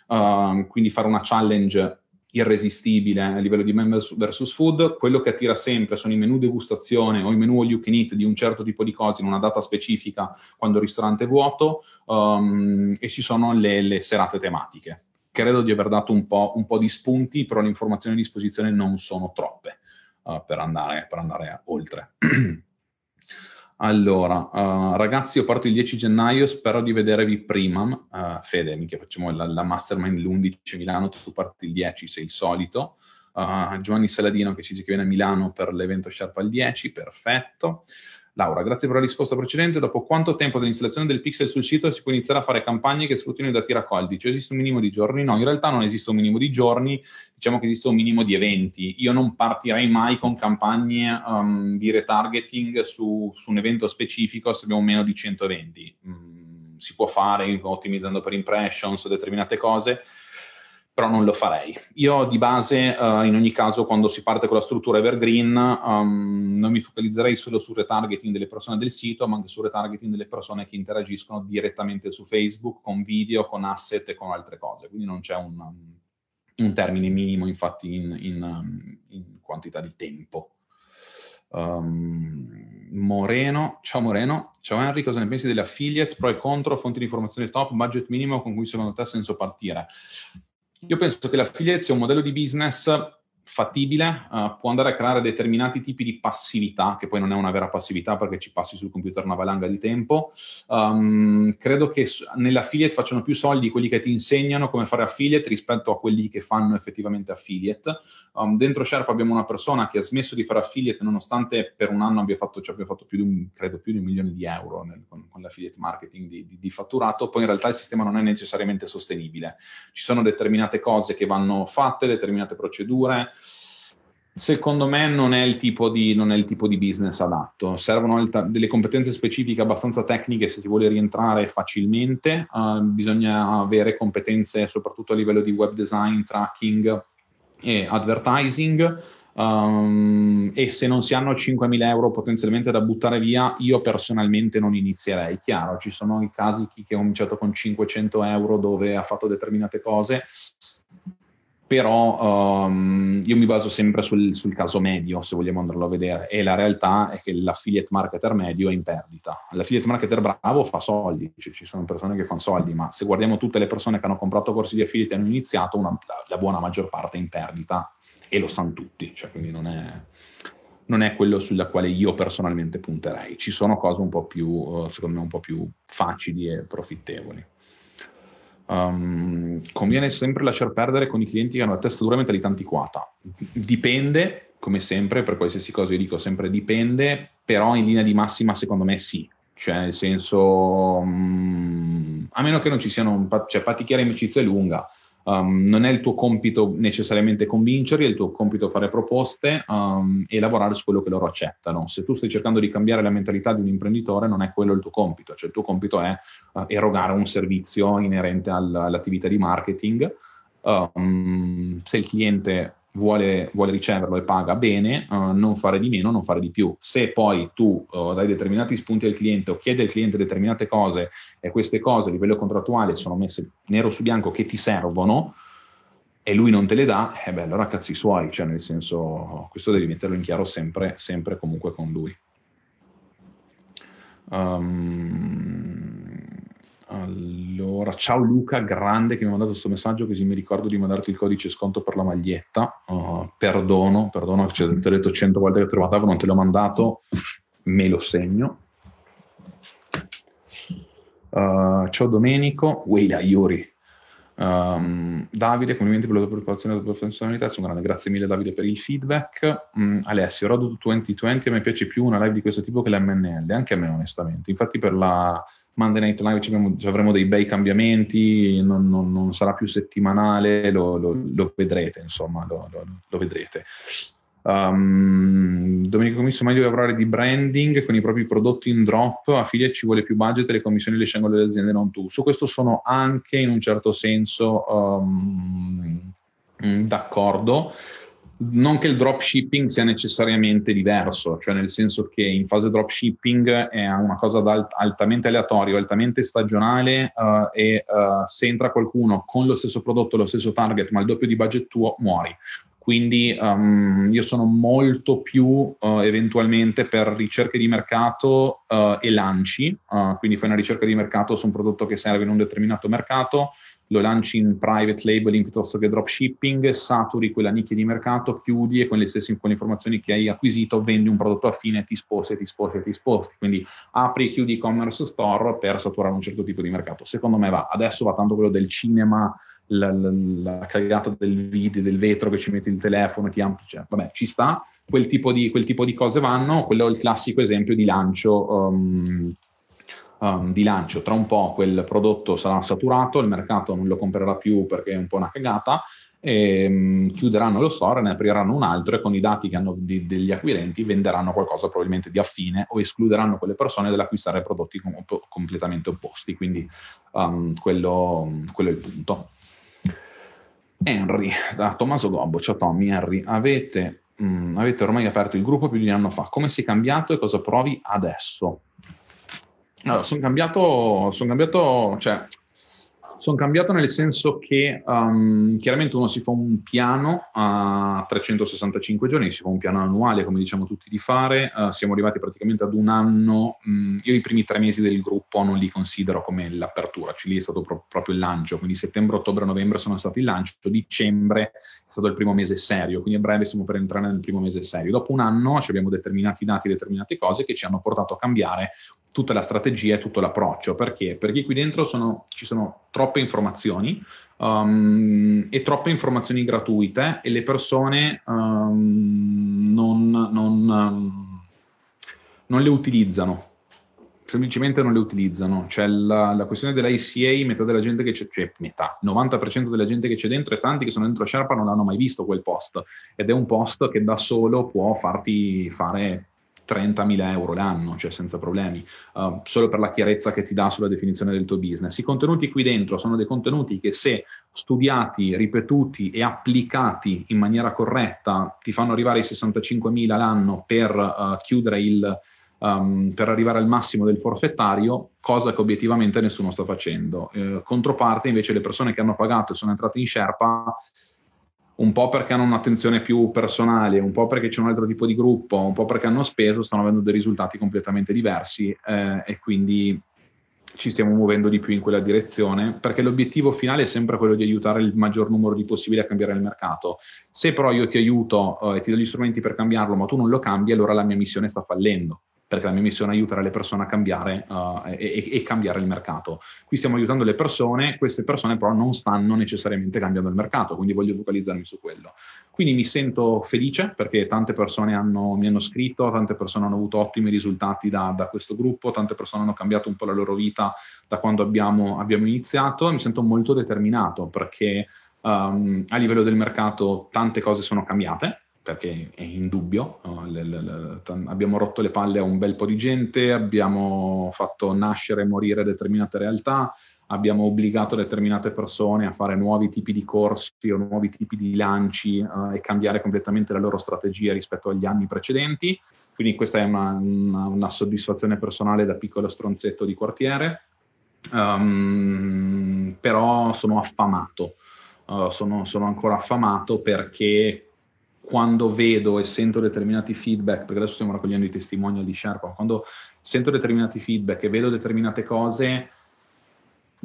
uh, quindi fare una challenge irresistibile a livello di men versus food, quello che attira sempre sono i menu degustazione o i menu all you can eat di un certo tipo di cose in una data specifica quando il ristorante è vuoto um, e ci sono le, le serate tematiche credo di aver dato un po', un po', di spunti, però le informazioni a disposizione non sono troppe uh, per, andare, per andare oltre. Allora, uh, ragazzi, io parto il 10 gennaio, spero di vedervi prima. Uh, Fede, mica facciamo la, la mastermind l'11 Milano, tu parti il 10, sei il solito. Uh, Giovanni Saladino che ci dice che viene a Milano per l'evento Sharp al 10, perfetto. Laura, grazie per la risposta precedente. Dopo quanto tempo dall'installazione del pixel sul sito si può iniziare a fare campagne che sfruttino i dati raccolti? Cioè esiste un minimo di giorni? No, in realtà non esiste un minimo di giorni, diciamo che esiste un minimo di eventi. Io non partirei mai con campagne um, di retargeting su, su, un evento specifico se abbiamo meno di 100 eventi. Mm, si può fare ottimizzando per impressions o determinate cose, però non lo farei. Io di base, uh, in ogni caso, quando si parte con la struttura evergreen, um, non mi focalizzerei solo sul retargeting delle persone del sito, ma anche sul retargeting delle persone che interagiscono direttamente su Facebook, con video, con asset e con altre cose. Quindi non c'è un, un termine minimo, infatti, in, in, in quantità di tempo. Um, Moreno, ciao Moreno, ciao Henry, cosa ne pensi delle affiliate, pro e contro, fonti di informazione top, budget minimo con cui secondo te ha senso partire? Io penso che l'affiliate sia un modello di business fattibile, uh, può andare a creare determinati tipi di passività, che poi non è una vera passività perché ci passi sul computer una valanga di tempo. Um, credo che nell'affiliate facciano più soldi quelli che ti insegnano come fare affiliate rispetto a quelli che fanno effettivamente affiliate. Um, dentro Sharp abbiamo una persona che ha smesso di fare affiliate nonostante per un anno abbia fatto, cioè abbia fatto più di un, credo più di un milione di euro nel, con, con, l'affiliate marketing di, di, di fatturato, poi in realtà il sistema non è necessariamente sostenibile. Ci sono determinate cose che vanno fatte, determinate procedure, Secondo me non è, il tipo di, è il tipo di business adatto. Servono delle competenze specifiche abbastanza tecniche se si vuole rientrare facilmente. Uh, bisogna avere competenze soprattutto a livello di web design, tracking e advertising. Um, e se non si hanno 5.000 euro potenzialmente da buttare via, io personalmente non inizierei. Chiaro, ci sono i casi chi che ha cominciato con 500 euro dove ha fatto determinate cose però um, io mi baso sempre sul, sul, caso medio, se vogliamo andarlo a vedere, e la realtà è che l'affiliate marketer medio è in perdita. L'affiliate marketer bravo fa soldi, cioè, ci sono persone che fanno soldi, ma se guardiamo tutte le persone che hanno comprato corsi di affiliate e hanno iniziato, una, la, la, buona maggior parte è in perdita, e lo sanno tutti, cioè, quindi non è, non è, quello sulla quale io personalmente punterei. Ci sono cose un po' più, secondo me, un po' più facili e profittevoli. Um, conviene sempre lasciar perdere con i clienti che hanno la testa dura e mentalità antiquata. Dipende, come sempre, per qualsiasi cosa io dico sempre dipende, però in linea di massima secondo me sì. Cioè, nel senso, um, a meno che non ci siano, cioè, patichiare amicizia lunga, Um, non è il tuo compito necessariamente convincerli, è il tuo compito fare proposte um, e lavorare su quello che loro accettano. Se tu stai cercando di cambiare la mentalità di un imprenditore, non è quello il tuo compito, cioè il tuo compito è uh, erogare un servizio inerente al, all'attività di marketing. Um, se il cliente vuole, vuole riceverlo e paga bene, uh, non fare di meno, non fare di più. Se poi tu uh, dai determinati spunti al cliente o chiedi al cliente determinate cose e queste cose a livello contrattuale sono messe nero su bianco che ti servono e lui non te le dà, eh beh, allora cazzi suoi, cioè nel senso, questo devi metterlo in chiaro sempre, sempre comunque con lui. Um, allora, ciao Luca, grande che mi ha mandato questo messaggio, così mi ricordo di mandarti il codice sconto per la maglietta. Uh, perdono, perdono, cioè, ti ho detto cento volte che lo mandavo, non te l'ho mandato, me lo segno. Uh, ciao Domenico, Weila Iuri, Um, Davide, complimenti per la tua preoccupazione e la tua professionalità, sono grande, grazie mille Davide per il feedback. Um, Alessio, Road 2020 a me piace più una live di questo tipo che l'MNL, anche a me onestamente. Infatti per la Monday Night Live ci, abbiamo, ci avremo dei bei cambiamenti, non, non, non sarà più settimanale, lo, lo, lo vedrete, insomma, lo, lo vedrete. Um, Domenico Commisso meglio lavorare di branding con i propri prodotti in drop, affiliate ci vuole più budget e le commissioni le scelgono le aziende, non tu. Su questo sono anche in un certo senso um, d'accordo. Non che il dropshipping sia necessariamente diverso, cioè nel senso che in fase dropshipping è una cosa alt- altamente aleatoria, altamente stagionale uh, e uh, se entra qualcuno con lo stesso prodotto, lo stesso target, ma il doppio di budget tuo, muori quindi um, io sono molto più uh, eventualmente per ricerche di mercato uh, e lanci, uh, quindi fai una ricerca di mercato su un prodotto che serve in un determinato mercato, lo lanci in private labeling piuttosto che dropshipping, saturi quella nicchia di mercato, chiudi e con le stesse con le informazioni che hai acquisito vendi un prodotto affine, ti sposti, ti sposti, ti sposti. Quindi apri e chiudi e-commerce store per saturare un certo tipo di mercato. Secondo me va. Adesso va tanto quello del cinema, la, la, la cagata del video, del vetro che ci metti il telefono, ti ampli, cioè, vabbè, ci sta. Quel tipo, di, quel tipo di cose vanno. Quello è il classico esempio di lancio. Um, um, di lancio. Tra un po' quel prodotto sarà saturato, il mercato non lo comprerà più perché è un po' una cagata, e, um, chiuderanno lo store, ne apriranno un altro e con i dati che hanno di, degli acquirenti venderanno qualcosa probabilmente di affine o escluderanno quelle persone dall'acquistare prodotti com- completamente opposti. Quindi um, quello, quello, è il punto. Henry, da Tommaso Gobbo, ciao Tommy, Henry, avete, mh, mm, avete ormai aperto il gruppo più di un anno fa, come sei cambiato e cosa provi adesso? Allora, sono cambiato, son cambiato, cioè, sono cambiato nel senso che um, chiaramente uno si fa un piano a 365 giorni, si fa un piano annuale, come diciamo tutti di fare. Uh, siamo arrivati praticamente ad un anno. Um, io i primi tre mesi del gruppo non li considero come l'apertura, cioè lì è stato pro- proprio il lancio. Quindi settembre, ottobre, novembre sono stati il lancio, dicembre è stato il primo mese serio, quindi a breve siamo per entrare nel primo mese serio. Dopo un anno abbiamo determinati dati, determinate cose che ci hanno portato a cambiare tutta la strategia e tutto l'approccio. Perché? Perché qui dentro sono, ci sono troppe informazioni um, e troppe informazioni gratuite e le persone um, non, non, um, non, le utilizzano. Semplicemente non le utilizzano. C'è la, la questione dell'ICA, metà della gente che c'è, cioè metà, 90% della gente che c'è dentro e tanti che sono dentro Sherpa non hanno mai visto quel post. Ed è un post che da solo può farti fare 30.000 euro l'anno, cioè senza problemi, uh, solo per la chiarezza che ti dà sulla definizione del tuo business. I contenuti qui dentro sono dei contenuti che se studiati, ripetuti e applicati in maniera corretta ti fanno arrivare ai 65.000 l'anno per uh, chiudere il... Um, per arrivare al massimo del forfettario, cosa che obiettivamente nessuno sta facendo. Eh, controparte, invece, le persone che hanno pagato e sono entrate in Sherpa un po' perché hanno un'attenzione più personale, un po' perché c'è un altro tipo di gruppo, un po' perché hanno speso, stanno avendo dei risultati completamente diversi eh, e quindi ci stiamo muovendo di più in quella direzione, perché l'obiettivo finale è sempre quello di aiutare il maggior numero di possibili a cambiare il mercato. Se però io ti aiuto eh, e ti do gli strumenti per cambiarlo, ma tu non lo cambi, allora la mia missione sta fallendo perché la mia missione è aiutare le persone a cambiare uh, e, e, cambiare il mercato. Qui stiamo aiutando le persone, queste persone però non stanno necessariamente cambiando il mercato, quindi voglio focalizzarmi su quello. Quindi mi sento felice perché tante persone hanno, mi hanno scritto, tante persone hanno avuto ottimi risultati da, da, questo gruppo, tante persone hanno cambiato un po' la loro vita da quando abbiamo, abbiamo iniziato e mi sento molto determinato perché um, a livello del mercato tante cose sono cambiate, perché è indubbio, no? le, le, le, abbiamo rotto le palle a un bel po' di gente, abbiamo fatto nascere e morire determinate realtà, abbiamo obbligato determinate persone a fare nuovi tipi di corsi o nuovi tipi di lanci uh, e cambiare completamente la loro strategia rispetto agli anni precedenti. Quindi questa è una, una, una soddisfazione personale da piccolo stronzetto di quartiere, um, però sono affamato. Uh, sono, sono ancora affamato perché quando vedo e sento determinati feedback, perché adesso stiamo raccogliendo i testimonial di Sherpa, quando sento determinati feedback e vedo determinate cose,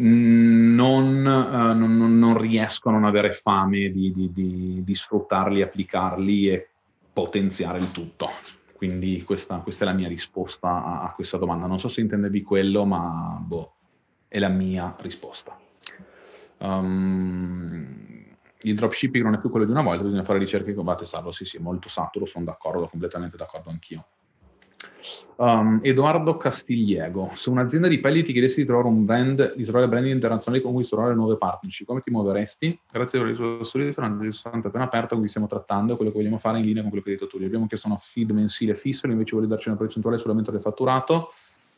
mm, non, uh, non, non riesco a non avere fame di, di, di, di, sfruttarli, applicarli e potenziare il tutto. Quindi questa, questa è la mia risposta a, a, questa domanda. Non so se intendevi quello, ma boh, è la mia risposta. Um, il dropshipping non è più quello di una volta, bisogna fare ricerche che batte salvo. Sì, sì, molto saturo, sono d'accordo, completamente d'accordo anch'io. Um, Edoardo Castigliego, se un'azienda di pelli ti chiedesse di trovare un brand, di trovare brand internazionali con cui trovare nuove partnership, come ti muoveresti? Grazie per il studio di Fernando Santa appena aperto, cui stiamo trattando, quello che vogliamo fare in linea con quello che hai detto tu. Gli abbiamo chiesto una feed mensile fisso, invece vuole darci una percentuale sull'aumento del fatturato.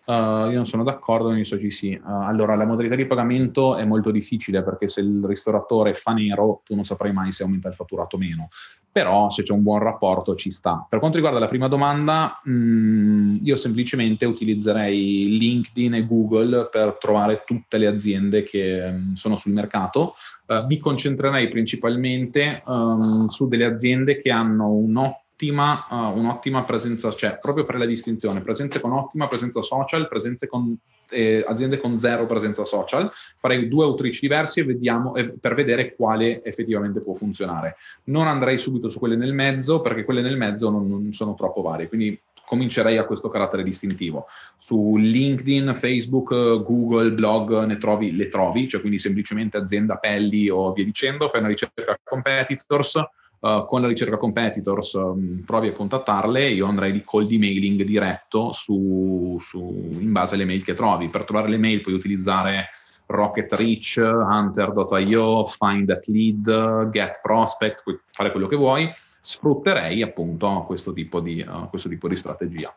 Uh, io non sono d'accordo, non so ci sì. Uh, allora, la modalità di pagamento è molto difficile perché se il ristoratore fa nero, tu non saprai mai se aumenta il fatturato o meno. Però se c'è un buon rapporto ci sta. Per quanto riguarda la prima domanda, mh, mm, io semplicemente utilizzerei LinkedIn e Google per trovare tutte le aziende che mh, mm, sono sul mercato. Uh, mi concentrerei principalmente um, su delle aziende che hanno un ottimo un'ottima, uh, un'ottima presenza, cioè proprio fare la distinzione, presenze con ottima presenza social, presenze con eh, aziende con zero presenza social, farei due autrici diversi e vediamo eh, per vedere quale effettivamente può funzionare. Non andrei subito su quelle nel mezzo perché quelle nel mezzo non, non sono troppo varie, quindi comincerei a questo carattere distintivo. Su LinkedIn, Facebook, Google, blog ne trovi, le trovi, cioè quindi semplicemente azienda Pelli o via dicendo, fai una ricerca competitors, uh, con la ricerca competitors um, provi a contattarle, io andrei di cold emailing diretto su, su, in base alle mail che trovi. Per trovare le mail puoi utilizzare Rocket Reach, Hunter.io, Find That Lead, Get Prospect, puoi fare quello che vuoi. Sfrutterei appunto questo tipo di, uh, questo tipo di strategia.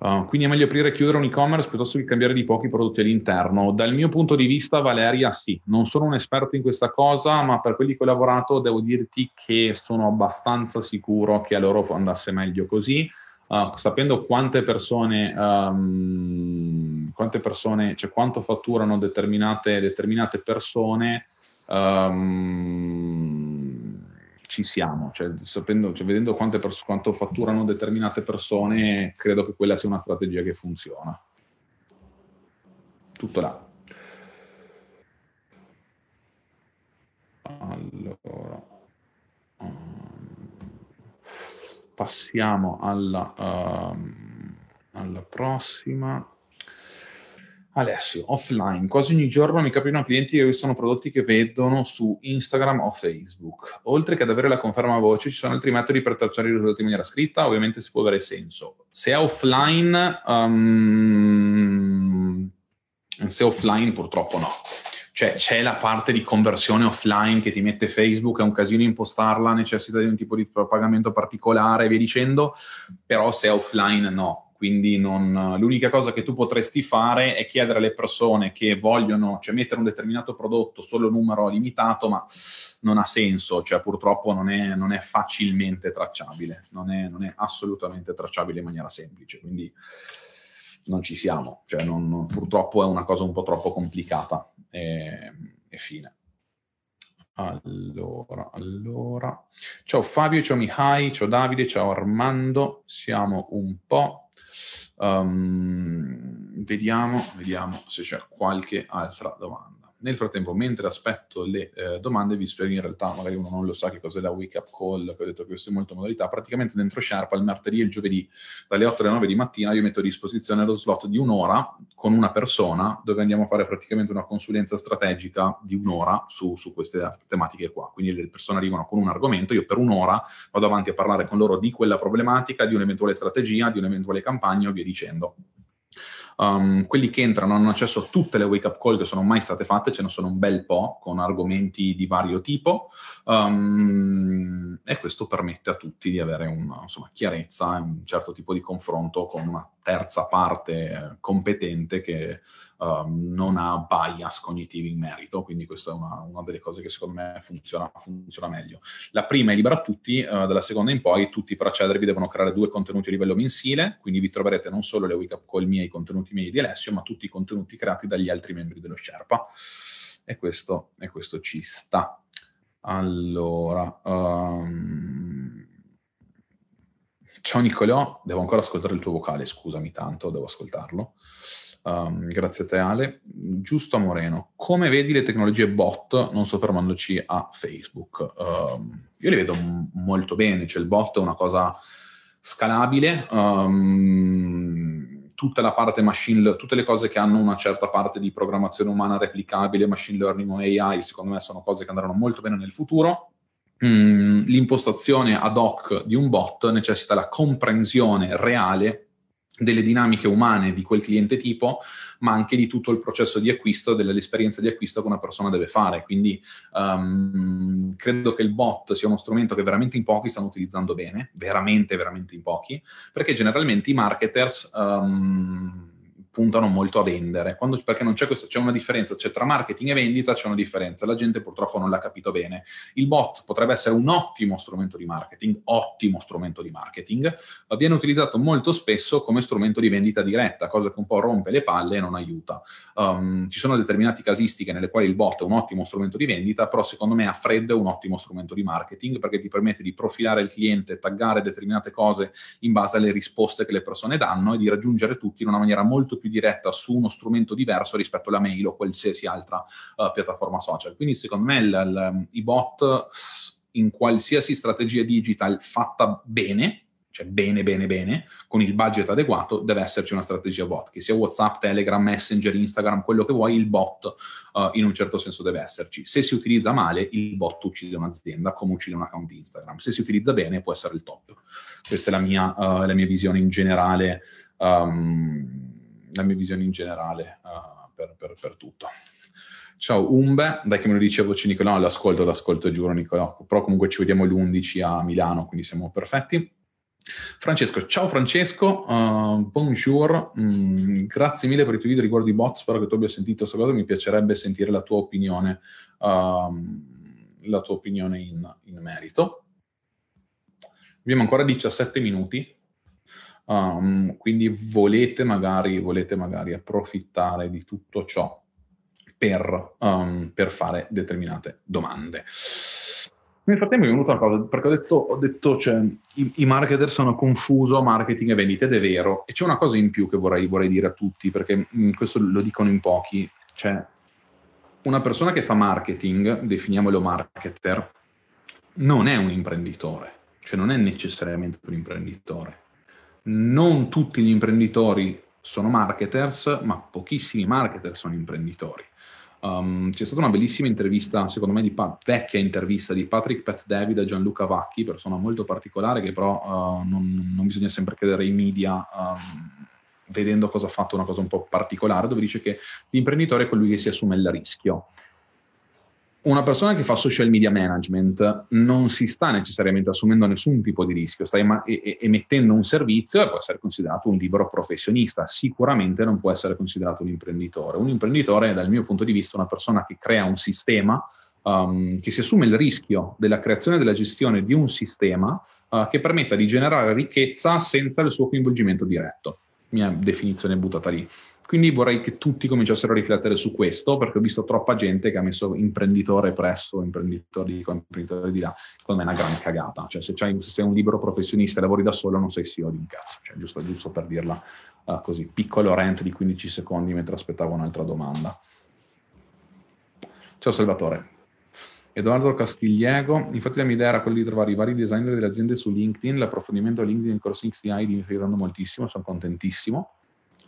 Uh, quindi è meglio aprire e chiudere un e-commerce piuttosto che cambiare di pochi prodotti all'interno. Dal mio punto di vista, Valeria, sì, non sono un esperto in questa cosa, ma per quelli che ho lavorato devo dirti che sono abbastanza sicuro che a loro andasse meglio così. Uh, sapendo quante persone, um, quante persone, cioè quanto fatturano determinate, determinate persone, um, ci siamo, cioè, sapendo, cioè, vedendo pers- quanto fatturano determinate persone, credo che quella sia una strategia che funziona. Tutto là. Allora, um, passiamo alla, um, alla prossima. Alessio, offline, quasi ogni giorno mi capitano clienti che acquistano prodotti che vedono su Instagram o Facebook. Oltre che ad avere la conferma a voce, ci sono altri metodi per tracciare i risultati in maniera scritta, ovviamente si può avere senso. Se è offline, um, se è offline purtroppo no. Cioè c'è la parte di conversione offline che ti mette Facebook, è un casino impostarla, necessita di un tipo di pagamento particolare e via dicendo, però se è offline no quindi non, l'unica cosa che tu potresti fare è chiedere alle persone che vogliono, cioè mettere un determinato prodotto solo numero limitato, ma non ha senso, cioè purtroppo non è, non è facilmente tracciabile, non è, non è, assolutamente tracciabile in maniera semplice, quindi non ci siamo, cioè non, purtroppo è una cosa un po' troppo complicata e, e fine. Allora, allora, ciao Fabio, ciao Mihai, ciao Davide, ciao Armando, siamo un po' Um, vediamo, vediamo se c'è qualche altra domanda. Nel frattempo, mentre aspetto le eh, domande, vi spiego in realtà, magari uno non lo sa che cos'è la wake up call, che ho detto che queste molte modalità. Praticamente dentro Sherpa il martedì e il giovedì, dalle 8 alle 9 di mattina, io metto a disposizione lo slot di un'ora con una persona dove andiamo a fare praticamente una consulenza strategica di un'ora su, su queste tematiche qua. Quindi le persone arrivano con un argomento, io per un'ora vado avanti a parlare con loro di quella problematica, di un'eventuale strategia, di un'eventuale campagna o via dicendo. Um, quelli che entrano hanno accesso a tutte le wake up call che sono mai state fatte, ce ne sono un bel po' con argomenti di vario tipo. Um, e questo permette a tutti di avere una insomma, chiarezza e un certo tipo di confronto con una terza parte eh, competente che um, non ha bias cognitivi in merito, quindi questa è una, una, delle cose che secondo me funziona, funziona meglio. La prima è libera a tutti, uh, dalla seconda in poi tutti per accedervi devono creare due contenuti a livello mensile, quindi vi troverete non solo le wake up call mie, i contenuti miei di Alessio, ma tutti i contenuti creati dagli altri membri dello Sherpa. E questo, e questo ci sta. Allora, um, Ciao Nicolò, devo ancora ascoltare il tuo vocale, scusami tanto, devo ascoltarlo. Um, grazie a te Ale. Giusto a Moreno, come vedi le tecnologie bot, non soffermandoci a Facebook? Um, io le vedo m- molto bene, cioè il bot è una cosa scalabile, um, tutta la parte machine, tutte le cose che hanno una certa parte di programmazione umana replicabile, machine learning o AI, secondo me sono cose che andranno molto bene nel futuro Mm, l'impostazione ad hoc di un bot necessita la comprensione reale delle dinamiche umane di quel cliente tipo, ma anche di tutto il processo di acquisto, dell'esperienza di acquisto che una persona deve fare. Quindi um, credo che il bot sia uno strumento che veramente in pochi stanno utilizzando bene, veramente, veramente in pochi, perché generalmente i marketers... Um, puntano molto a vendere, Quando, perché non c'è questa, c'è una differenza, cioè tra marketing e vendita c'è una differenza, la gente purtroppo non l'ha capito bene. Il bot potrebbe essere un ottimo strumento di marketing, ottimo strumento di marketing, ma viene utilizzato molto spesso come strumento di vendita diretta, cosa che un po' rompe le palle e non aiuta. Um, ci sono determinate casistiche nelle quali il bot è un ottimo strumento di vendita, però secondo me a freddo è un ottimo strumento di marketing perché ti permette di profilare il cliente, taggare determinate cose in base alle risposte che le persone danno e di raggiungere tutti in una maniera molto più più diretta su uno strumento diverso rispetto alla mail o qualsiasi altra uh, piattaforma social. Quindi secondo me il, il, i bot in qualsiasi strategia digital fatta bene, cioè bene, bene, bene, con il budget adeguato, deve esserci una strategia bot, che sia WhatsApp, Telegram, Messenger, Instagram, quello che vuoi, il bot uh, in un certo senso deve esserci. Se si utilizza male, il bot uccide un'azienda come uccide un account Instagram. Se si utilizza bene, può essere il top. Questa è la mia, uh, la mia visione in generale. Um, la mia visione in generale uh, per, per, per, tutto. Ciao Umbe, dai che me lo dice a voce Nicolò, no, l'ascolto, l'ascolto, giuro Nicolò, però comunque ci vediamo l'11 a Milano, quindi siamo perfetti. Francesco, ciao Francesco, uh, bonjour, mm, grazie mille per i tuoi video riguardo i bot, spero che tu abbia sentito questa cosa, mi piacerebbe sentire la tua opinione, uh, la tua opinione in, in merito. Abbiamo ancora 17 minuti, Um, quindi volete magari, volete magari approfittare di tutto ciò per, um, per fare determinate domande. Nel frattempo è venuta una cosa, perché ho detto, ho detto cioè, i, i, marketer sono confuso marketing e vendite, ed è vero. E c'è una cosa in più che vorrei, vorrei dire a tutti, perché mh, mm, questo lo dicono in pochi. Cioè, una persona che fa marketing, definiamolo marketer, non è un imprenditore, cioè non è necessariamente un imprenditore non tutti gli imprenditori sono marketers, ma pochissimi marketer sono imprenditori. Um, c'è stata una bellissima intervista, secondo me, di pa- vecchia intervista di Patrick Pat David a Gianluca Vacchi, persona molto particolare che però uh, non, non, bisogna sempre credere ai media um, vedendo cosa ha fatto, una cosa un po' particolare, dove dice che l'imprenditore è colui che si assume il rischio una persona che fa social media management non si sta necessariamente assumendo nessun tipo di rischio, sta emettendo un servizio e può essere considerato un libero professionista, sicuramente non può essere considerato un imprenditore. Un imprenditore, dal mio punto di vista, è una persona che crea un sistema, um, che si assume il rischio della creazione e della gestione di un sistema uh, che permetta di generare ricchezza senza il suo coinvolgimento diretto. Mia definizione buttata lì. Quindi vorrei che tutti cominciassero a riflettere su questo, perché ho visto troppa gente che ha messo imprenditore presso, imprenditore di qua, imprenditore di là. Secondo me è una gran cagata. Cioè, se, se, sei un libero professionista e lavori da solo, non sei CEO di un cazzo. Cioè, giusto, giusto per dirla uh, così. Piccolo rant di 15 secondi mentre aspettavo un'altra domanda. Ciao Salvatore. Edoardo Castigliego, infatti la mia idea era quella di trovare i vari designer delle aziende su LinkedIn, l'approfondimento LinkedIn in corso XDI mi sta aiutando moltissimo, sono contentissimo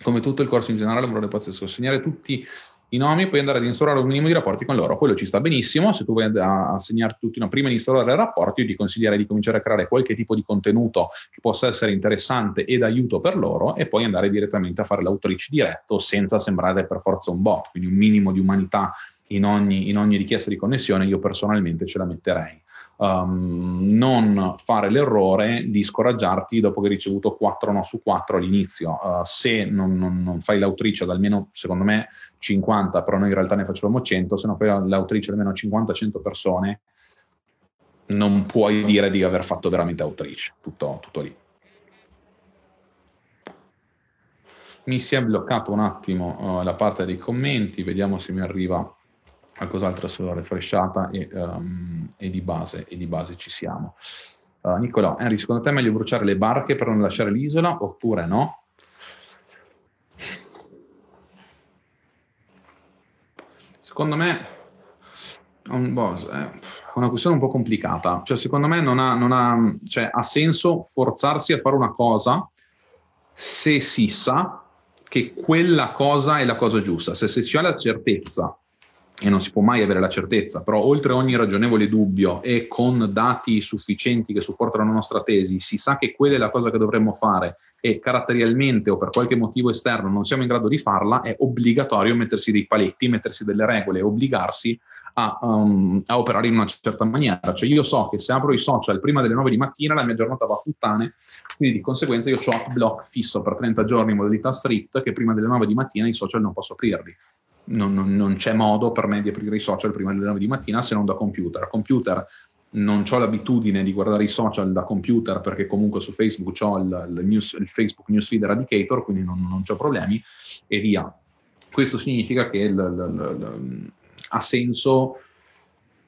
come tutto il corso in generale, vorrei poter assegnare tutti i nomi e poi andare ad instaurare un minimo di rapporti con loro. Quello ci sta benissimo. Se tu vuoi assegnare tutti una prima di instaurare rapporti, io ti consiglierei di cominciare a creare qualche tipo di contenuto che possa essere interessante e d'aiuto per loro e poi andare direttamente a fare l'outreach diretto senza sembrare per forza un bot. Quindi un minimo di umanità in ogni, in ogni richiesta di connessione io personalmente ce la metterei um, non fare l'errore di scoraggiarti dopo che hai ricevuto 4 no su 4 all'inizio. Uh, se non, non, non, fai l'autrice ad almeno, secondo me, 50, però noi in realtà ne facevamo 100, se non fai l'autrice ad almeno 50-100 persone, non puoi dire di aver fatto veramente autrice, tutto, tutto lì. Mi si è bloccato un attimo uh, la parte dei commenti, vediamo se mi arriva qualcos'altro sulla refresciata e, um, e, di base, e, di base, ci siamo. Uh, Nicolò, Henry, secondo te è meglio bruciare le barche per non lasciare l'isola oppure no? Secondo me un boh, è una questione un po' complicata. Cioè, secondo me non ha, non ha, cioè, ha senso forzarsi a fare una cosa se si sa che quella cosa è la cosa giusta, se, se si ha la certezza e non si può mai avere la certezza, però oltre ogni ragionevole dubbio e con dati sufficienti che supportano la nostra tesi, si sa che quella è la cosa che dovremmo fare e caratterialmente o per qualche motivo esterno non siamo in grado di farla, è obbligatorio mettersi dei paletti, mettersi delle regole obbligarsi a, um, a, operare in una certa maniera. Cioè io so che se apro i social prima delle 9 di mattina la mia giornata va a puttane, quindi di conseguenza io ho block fisso per 30 giorni in modalità strict che prima delle 9 di mattina i social non posso aprirli non, non, non, c'è modo per me di aprire i social prima delle 9 di mattina se non da computer. Computer non ho l'abitudine di guardare i social da computer perché comunque su Facebook ho il, il, news, il Facebook Newsfeed Eradicator, quindi non, non ho problemi e via. Questo significa che il, ha senso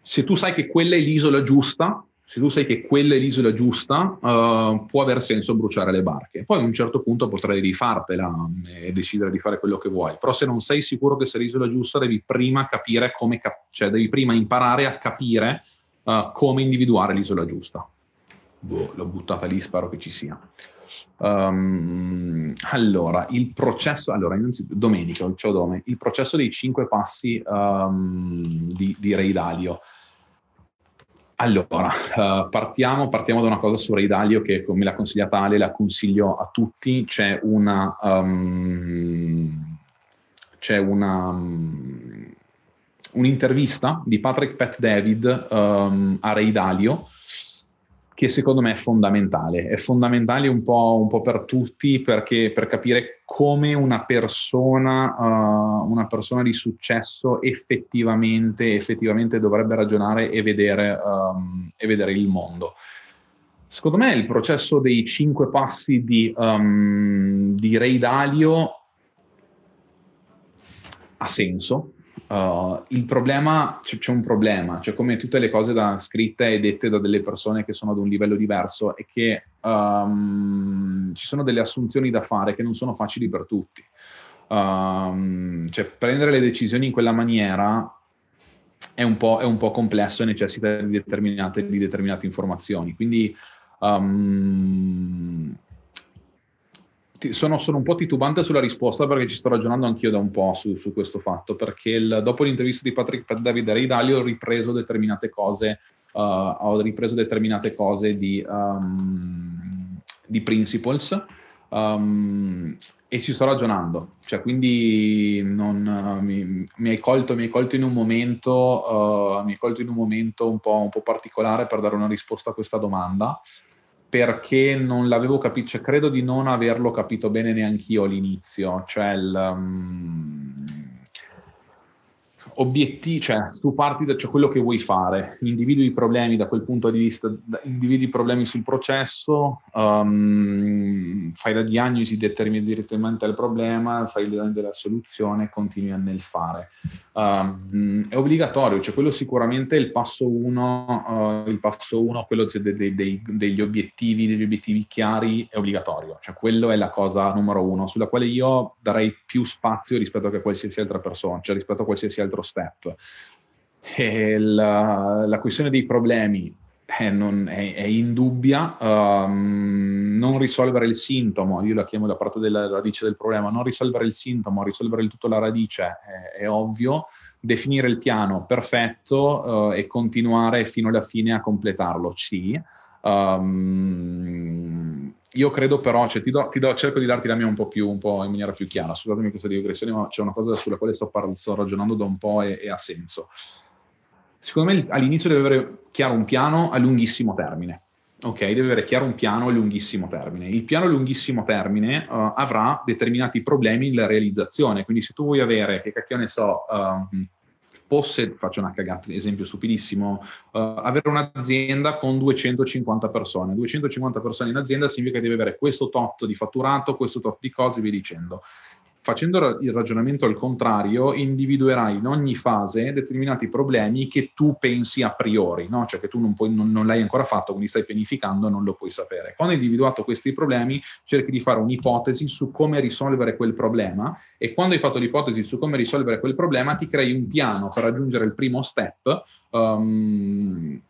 se tu sai che quella è l'isola giusta, se tu sai che quella è l'isola giusta, uh, può aver senso bruciare le barche. Poi a un certo punto potrai rifartela e decidere di fare quello che vuoi. Però se non sei sicuro che sia l'isola giusta, devi prima capire come, cap- cioè devi prima imparare a capire uh, come individuare l'isola giusta. Boh, l'ho buttata lì, spero che ci sia. Um, allora, il processo, allora, innanzitutto, Domenico, ciao Dome, il processo dei cinque passi um, di, di Ray Dalio. Allora, uh, partiamo, partiamo, da una cosa su Ray Dalio che come l'ha consigliata Ale, la consiglio a tutti, c'è una... Um, c'è una... Um, un'intervista di Patrick Pat David um, a Ray Dalio che secondo me è fondamentale. È fondamentale un po', un po per tutti perché, per capire come una persona, uh, una persona di successo effettivamente, effettivamente dovrebbe ragionare e vedere, um, e vedere, il mondo. Secondo me il processo dei cinque passi di, um, di Ray Dalio ha senso, Uh, il problema, c'è, c'è, un problema, cioè come tutte le cose da, scritte e dette da delle persone che sono ad un livello diverso, è che um, ci sono delle assunzioni da fare che non sono facili per tutti. Um, cioè prendere le decisioni in quella maniera è un po', è un po complesso e necessita di determinate, di determinate informazioni. Quindi um, sono, sono, un po' titubante sulla risposta perché ci sto ragionando anch'io da un po' su, su questo fatto, perché il, dopo l'intervista di Patrick David e Ray Dalio ho ripreso determinate cose, uh, ho ripreso determinate cose di, um, di Principles um, e ci sto ragionando, cioè quindi non, uh, mi, mi, hai colto, mi, hai colto, in un momento, uh, mi hai colto in un momento un po', un po' particolare per dare una risposta a questa domanda perché non l'avevo capito, cioè credo di non averlo capito bene neanch'io all'inizio, cioè il, um, obiettivi, cioè tu parti da cioè, quello che vuoi fare, individui i problemi da quel punto di vista, individui i problemi sul processo, um, fai la diagnosi, determini direttamente il problema, fai della soluzione continui nel fare. Um, è obbligatorio, cioè quello sicuramente è il passo uno, uh, il passo uno, quello dei, dei, dei, degli obiettivi, degli obiettivi chiari è obbligatorio, cioè quello è la cosa numero uno, sulla quale io darei più spazio rispetto a qualsiasi altra persona, cioè rispetto a qualsiasi altro step. E la, la questione dei problemi è, non, è, è indubbia, um, non risolvere il sintomo, io la chiamo la parte della radice del problema, non risolvere il sintomo, risolvere il tutto la radice è, è ovvio, definire il piano perfetto uh, e continuare fino alla fine a completarlo, sì. Um, io credo però, cioè, ti do, ti do, cerco di darti la mia un po' più, un po' in maniera più chiara, scusatemi questa digressione, ma c'è una cosa sulla quale sto, par- sto ragionando da un po' e, e, ha senso. Secondo me all'inizio deve avere chiaro un piano a lunghissimo termine. Ok, deve avere chiaro un piano a lunghissimo termine. Il piano a lunghissimo termine uh, avrà determinati problemi nella realizzazione, quindi se tu vuoi avere, che cacchio ne so, uh, fosse, faccio una cagata, esempio stupidissimo, uh, avere un'azienda con 250 persone. 250 persone in azienda significa che devi avere questo tot di fatturato, questo tot di cose via dicendo facendo il ragionamento al contrario, individuerai in ogni fase determinati problemi che tu pensi a priori, no? cioè che tu non, puoi, non, non, l'hai ancora fatto, quindi stai pianificando e non lo puoi sapere. Quando hai individuato questi problemi, cerchi di fare un'ipotesi su come risolvere quel problema e quando hai fatto l'ipotesi su come risolvere quel problema, ti crei un piano per raggiungere il primo step. Um,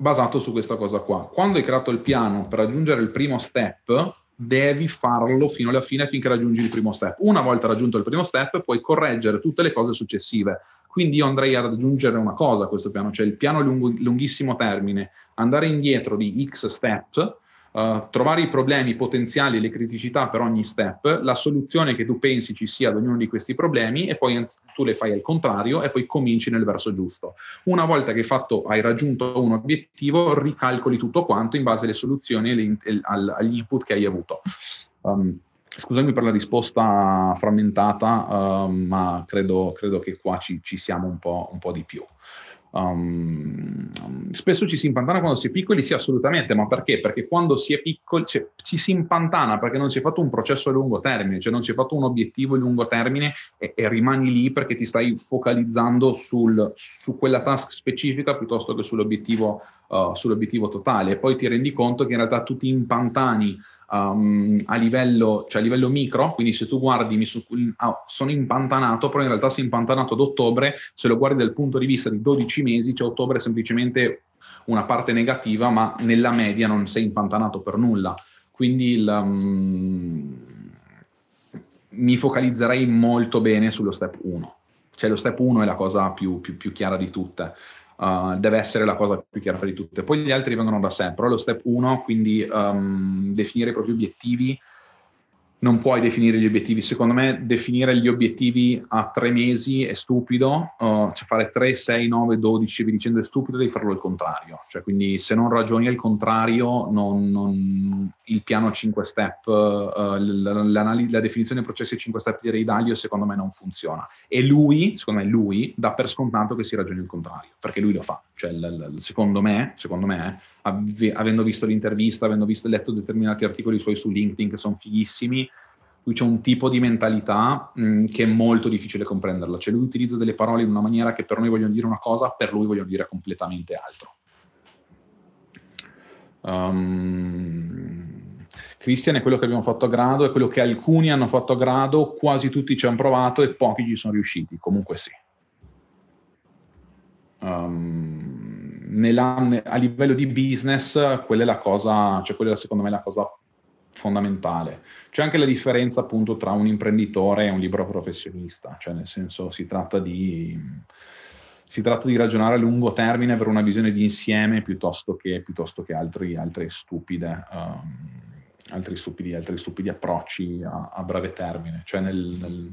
basato su questa cosa qua. Quando hai creato il piano per raggiungere il primo step, devi farlo fino alla fine finché raggiungi il primo step. Una volta raggiunto il primo step, puoi correggere tutte le cose successive. Quindi io andrei ad aggiungere una cosa a questo piano, cioè il piano lungo, lunghissimo termine, andare indietro di X step, Uh, trovare i problemi potenziali, le criticità per ogni step, la soluzione che tu pensi ci sia ad ognuno di questi problemi e poi tu le fai al contrario e poi cominci nel verso giusto. Una volta che fatto, hai raggiunto un obiettivo, ricalcoli tutto quanto in base alle soluzioni e agli input che hai avuto. Um, scusami per la risposta frammentata, uh, ma credo, credo, che qua ci, ci siamo un po', un po' di più. Um, spesso ci si impantana quando si è piccoli, sì, assolutamente, ma perché? Perché quando si è piccoli cioè, ci si impantana perché non si è fatto un processo a lungo termine, cioè non si è fatto un obiettivo a lungo termine e, e rimani lì perché ti stai focalizzando sul, su quella task specifica piuttosto che sull'obiettivo, uh, sull'obiettivo totale. E poi ti rendi conto che in realtà tu ti impantani um, a, livello, cioè a livello micro, quindi se tu guardi, mi su, ah, sono impantanato, però in realtà sei impantanato ad ottobre, se lo guardi dal punto di vista di 12 mesi, cioè ottobre è semplicemente una parte negativa, ma nella media non sei impantanato per nulla. Quindi il, um, mi focalizzerei molto bene sullo step 1. Cioè lo step 1 è la cosa più, più, più chiara di tutte. Uh, deve essere la cosa più chiara di tutte. Poi gli altri vengono da sé, però lo step 1, quindi um, definire i propri obiettivi, non puoi definire gli obiettivi. Secondo me definire gli obiettivi a tre mesi è stupido, uh, cioè fare 3, 6, 9, 12 e via dicendo è stupido, devi farlo al contrario. Cioè, quindi se non ragioni al contrario, non, non, il piano 5 step, uh, la, definizione dei processi 5 step di Ray Dalio secondo me non funziona. E lui, secondo me lui, dà per scontato che si ragioni il contrario, perché lui lo fa. Cioè, l, l, secondo me, secondo me ave, avendo visto l'intervista, avendo visto, letto determinati articoli suoi su LinkedIn che sono fighissimi, lui c'è un tipo di mentalità mh, mm, che è molto difficile comprenderla. Cioè lui utilizza delle parole in una maniera che per noi vogliono dire una cosa, per lui vogliono dire completamente altro. Um, Christian è quello che abbiamo fatto a grado, è quello che alcuni hanno fatto a grado, quasi tutti ci hanno provato e pochi ci sono riusciti, comunque sì. Um, nella, a livello di business, quella è la cosa, cioè quella è secondo me la cosa fondamentale. C'è anche la differenza appunto tra un imprenditore e un libero professionista, cioè nel senso si tratta di, si tratta di ragionare a lungo termine, avere una visione di insieme piuttosto che, piuttosto che altri, altre stupide, um, altri, stupidi, altri stupidi approcci a, a breve termine. Cioè nel, nel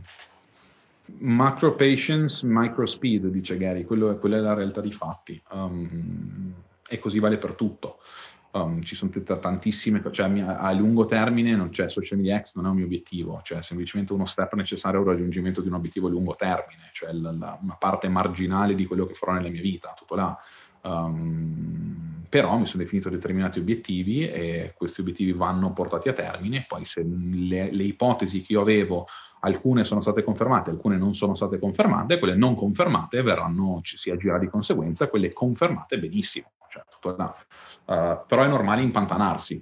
macro patience, micro speed, dice Gary, quello quella è la realtà dei fatti. Um, e così vale per tutto. Um, ci sono tantissime cose, cioè a lungo termine non c'è social media X, non è un mio obiettivo, cioè semplicemente uno step necessario al raggiungimento di un obiettivo a lungo termine, cioè la, la, una parte marginale di quello che farò nella mia vita, tutto là. Um, però mi sono definito determinati obiettivi e questi obiettivi vanno portati a termine, poi se le, le ipotesi che io avevo alcune sono state confermate, alcune non sono state confermate, quelle non confermate verranno, ci si agirà di conseguenza, quelle confermate benissimo. Cioè, uh, però è normale impantanarsi.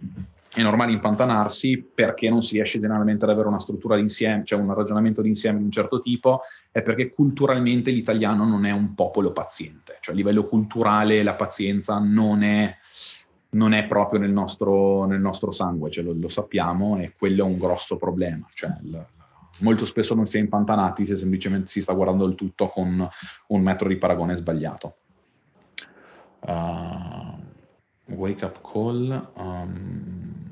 È normale impantanarsi perché non si riesce generalmente ad avere una struttura d'insieme, cioè un ragionamento d'insieme di un certo tipo, e perché culturalmente l'italiano non è un popolo paziente. Cioè a livello culturale la pazienza non è, non è proprio nel nostro, nel nostro sangue, cioè lo, lo, sappiamo e quello è un grosso problema. Cioè, il, molto spesso non si è impantanati se semplicemente si sta guardando il tutto con un metro di paragone sbagliato. Uh, wake up call. Um,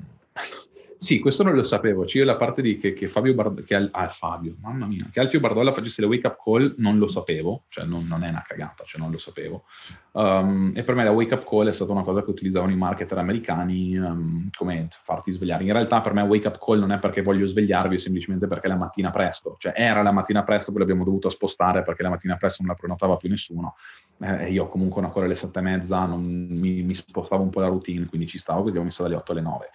sì, questo non lo sapevo. Cioè, io la parte di che, che Fabio Bardolla, che ah, Fabio, mamma mia, che Alfio Bardolla facesse le wake up call non lo sapevo, cioè non, non è una cagata, cioè non lo sapevo. Um, e per me la wake up call è stata una cosa che utilizzavano i marketer americani um, come farti svegliare. In realtà per me wake up call non è perché voglio svegliarvi, è semplicemente perché la mattina presto, cioè era la mattina presto, poi l'abbiamo dovuto spostare perché la mattina presto non la prenotava più nessuno. Eh, io comunque una call alle sette e mezza, non, mi, mi, spostavo un po' la routine, quindi ci stavo, quindi ho messo dalle 8 alle 9.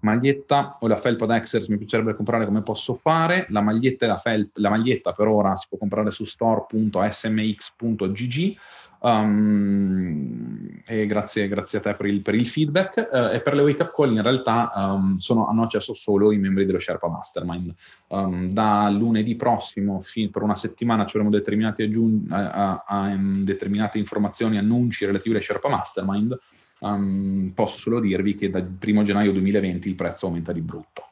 Maglietta o la felpa Dexers mi piacerebbe comprare come posso fare. La maglietta, la, felp, la maglietta per ora si può comprare su store.smx.gg. Um, e grazie, grazie, a te per il, per il feedback. Uh, e per le wake up call in realtà um, sono, hanno accesso solo i membri dello Sherpa Mastermind. Um, da lunedì prossimo, fin, per una settimana, ci avremo determinate, aggiun- a, a, a, determinate informazioni, annunci relativi alle Sherpa Mastermind um, posso solo dirvi che dal 1 gennaio 2020 il prezzo aumenta di brutto.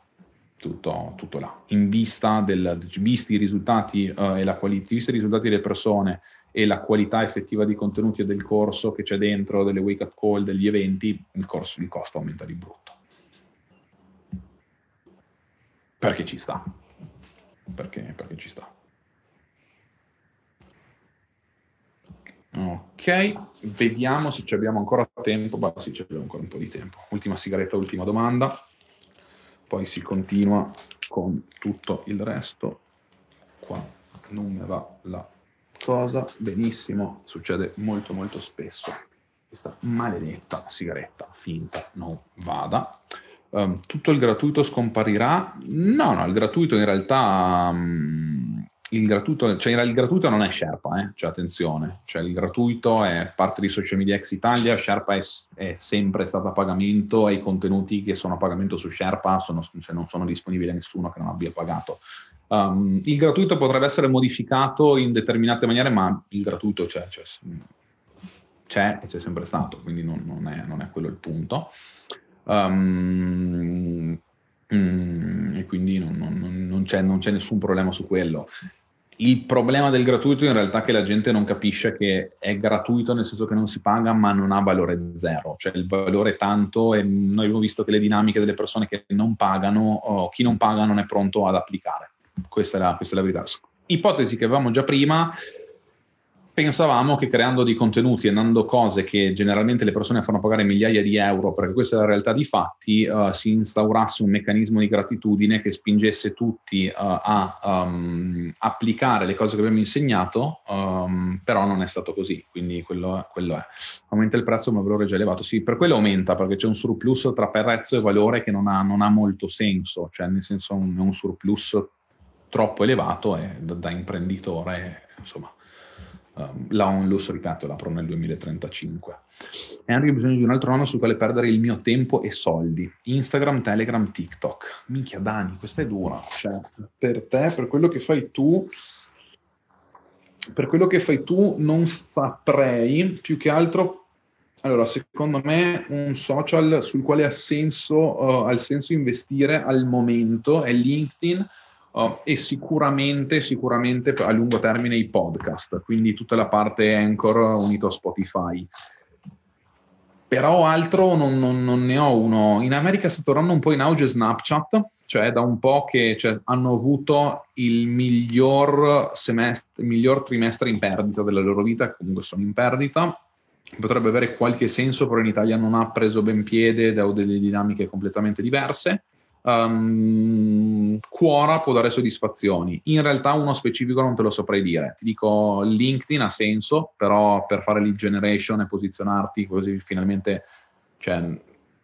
tutto, tutto là. In vista del, visti i risultati uh, e la qualità, visti i risultati delle persone e la qualità effettiva dei contenuti del corso che c'è dentro, delle wake up call, degli eventi, il, corso, il costo aumenta di brutto. Perché ci sta. Perché, perché ci sta. Ok, vediamo se ci abbiamo ancora tempo. Beh, sì, ci abbiamo ancora un po' di tempo. Ultima sigaretta, ultima domanda. Poi si continua con tutto il resto. Qua non me va la cosa. Benissimo, succede molto molto spesso. Questa maledetta sigaretta finta non vada. Um, tutto il gratuito scomparirà? No, no, il gratuito in realtà um, il gratuito, cioè il gratuito non è Sherpa, eh? cioè attenzione, cioè il gratuito è parte di Social Media Ex Italia, Sherpa è, è, sempre stata a pagamento e i contenuti che sono a pagamento su Sherpa sono, cioè non sono disponibili a nessuno che non abbia pagato. Um, il gratuito potrebbe essere modificato in determinate maniere, ma il gratuito c'è, c'è, c'è e c'è sempre stato, quindi non, non, è, non è, quello il punto. Um, Mm, e quindi non, non, non, c'è, non, c'è, nessun problema su quello. Il problema del gratuito in realtà è che la gente non capisce che è gratuito nel senso che non si paga ma non ha valore zero, cioè il valore è tanto e noi abbiamo visto che le dinamiche delle persone che non pagano, o chi non paga non è pronto ad applicare. Questa è la, questa è la verità. Ipotesi che avevamo già prima, pensavamo che creando dei contenuti e dando cose che generalmente le persone fanno pagare migliaia di euro, perché questa è la realtà di fatti, uh, si instaurasse un meccanismo di gratitudine che spingesse tutti uh, a um, applicare le cose che abbiamo insegnato, um, però non è stato così, quindi quello, quello, è. Aumenta il prezzo ma il valore è già elevato? Sì, per quello aumenta, perché c'è un surplus tra prezzo e valore che non ha, non ha molto senso, cioè nel senso un, un surplus troppo elevato e da, da imprenditore, insomma Um, la onlus, ripeto, l'apro nel 2035. Henry, ho bisogno di un altro nome sul quale perdere il mio tempo e soldi. Instagram, Telegram, TikTok. Minchia Dani, questa è dura. Cioè, per te, per quello che fai tu, per quello che fai tu non saprei, più che altro allora, secondo me un social sul quale ha senso, uh, senso investire al momento è LinkedIn Uh, e sicuramente, sicuramente a lungo termine i podcast, quindi tutta la parte Anchor unito a Spotify. Però altro non, non, non ne ho uno. In America sta tornando un po' in auge Snapchat, cioè da un po' che cioè, hanno avuto il miglior, semestre, miglior trimestre in perdita della loro vita, comunque sono in perdita. Potrebbe avere qualche senso, però in Italia non ha preso ben piede da delle dinamiche completamente diverse um, Quora può dare soddisfazioni. In realtà uno specifico non te lo saprei dire. Ti dico LinkedIn ha senso, però per fare lead generation e posizionarti così finalmente, cioè,